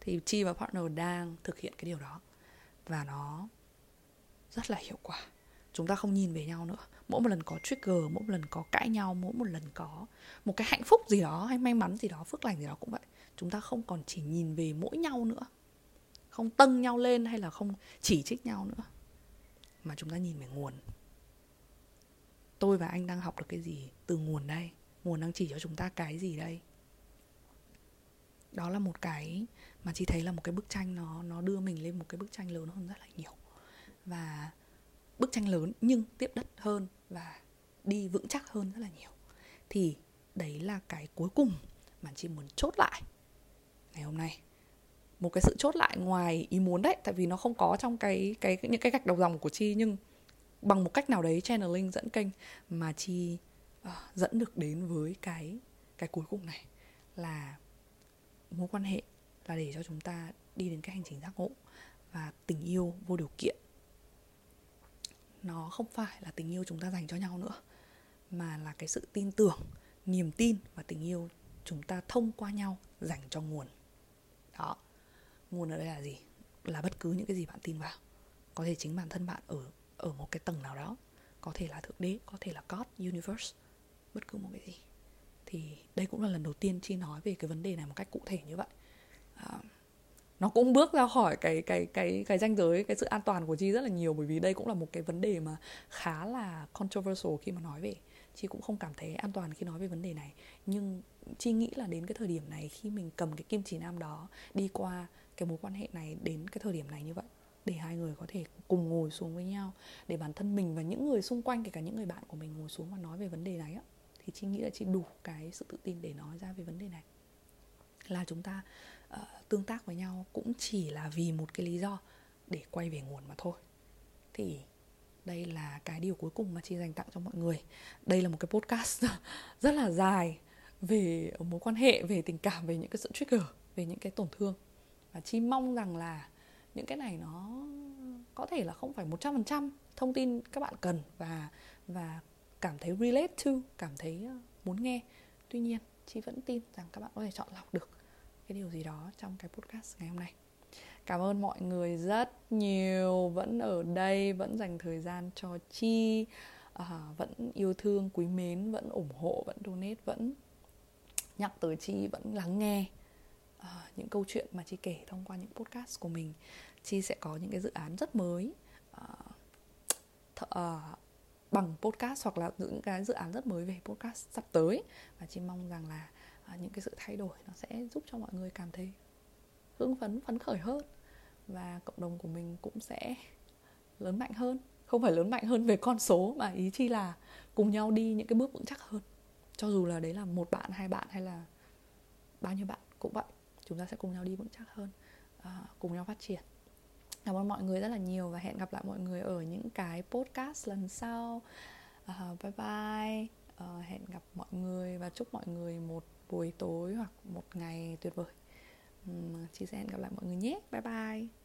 thì chi và partner đang thực hiện cái điều đó và nó rất là hiệu quả chúng ta không nhìn về nhau nữa. Mỗi một lần có trigger, mỗi một lần có cãi nhau, mỗi một lần có một cái hạnh phúc gì đó hay may mắn gì đó, phước lành gì đó cũng vậy. Chúng ta không còn chỉ nhìn về mỗi nhau nữa. Không tâng nhau lên hay là không chỉ trích nhau nữa. Mà chúng ta nhìn về nguồn. Tôi và anh đang học được cái gì từ nguồn đây? Nguồn đang chỉ cho chúng ta cái gì đây? Đó là một cái mà chị thấy là một cái bức tranh nó nó đưa mình lên một cái bức tranh lớn hơn rất là nhiều. Và bức tranh lớn nhưng tiếp đất hơn và đi vững chắc hơn rất là nhiều. Thì đấy là cái cuối cùng mà chị muốn chốt lại ngày hôm nay. Một cái sự chốt lại ngoài ý muốn đấy tại vì nó không có trong cái cái những cái gạch đầu dòng của chi nhưng bằng một cách nào đấy channeling dẫn kênh mà chi uh, dẫn được đến với cái cái cuối cùng này là mối quan hệ là để cho chúng ta đi đến cái hành trình giác ngộ và tình yêu vô điều kiện nó không phải là tình yêu chúng ta dành cho nhau nữa mà là cái sự tin tưởng niềm tin và tình yêu chúng ta thông qua nhau dành cho nguồn. Đó. Nguồn ở đây là gì? Là bất cứ những cái gì bạn tin vào. Có thể chính bản thân bạn ở ở một cái tầng nào đó. Có thể là thượng đế có thể là god universe bất cứ một cái gì. Thì đây cũng là lần đầu tiên chi nói về cái vấn đề này một cách cụ thể như vậy. À, nó cũng bước ra khỏi cái cái cái cái ranh giới, cái sự an toàn của chi rất là nhiều, bởi vì đây cũng là một cái vấn đề mà khá là controversial khi mà nói về. Chi cũng không cảm thấy an toàn khi nói về vấn đề này. Nhưng chi nghĩ là đến cái thời điểm này khi mình cầm cái kim chỉ nam đó, đi qua cái mối quan hệ này đến cái thời điểm này như vậy, để hai người có thể cùng ngồi xuống với nhau, để bản thân mình và những người xung quanh, kể cả những người bạn của mình ngồi xuống và nói về vấn đề này á, thì chị nghĩ là chị đủ cái sự tự tin để nói ra về vấn đề này. Là chúng ta uh, tương tác với nhau cũng chỉ là vì một cái lý do để quay về nguồn mà thôi. Thì đây là cái điều cuối cùng mà chị dành tặng cho mọi người. Đây là một cái podcast rất là dài về mối quan hệ về tình cảm về những cái sự trigger về những cái tổn thương. Và chi mong rằng là những cái này nó có thể là không phải một trăm phần trăm thông tin các bạn cần và và cảm thấy relate to cảm thấy ờ, muốn nghe. Tuy nhiên chị vẫn tin rằng các bạn có thể chọn lọc được cái điều gì đó trong cái podcast ngày hôm nay. Cảm ơn mọi người rất nhiều vẫn ở đây vẫn dành thời gian cho chi à, vẫn yêu thương quý mến vẫn ủng hộ vẫn donate vẫn nhắc tới chi vẫn lắng nghe à, những câu chuyện mà chi kể thông qua những podcast của mình. Chi sẽ có những cái dự án rất mới à, th- à, bằng podcast hoặc là những cái dự án rất mới về podcast sắp tới. Và chị mong rằng là À, những cái sự thay đổi nó sẽ giúp cho mọi người cảm thấy hưng phấn phấn khởi hơn. Và cộng đồng của mình cũng sẽ lớn mạnh hơn. Không phải lớn mạnh hơn về con số mà ý chi là cùng nhau đi những cái bước vững chắc hơn. Cho dù là đấy là một bạn hai bạn hay là bao nhiêu bạn cũng vậy chúng ta sẽ cùng nhau đi vững chắc hơn à, cùng nhau phát triển. Cảm ơn mọi người rất là nhiều và hẹn gặp lại mọi người ở những cái podcast lần sau. À, bye bye. À, hẹn gặp mọi người và chúc mọi người một buổi tối hoặc một ngày tuyệt vời. Chị sẽ hẹn gặp lại mọi người nhé. Bye bye.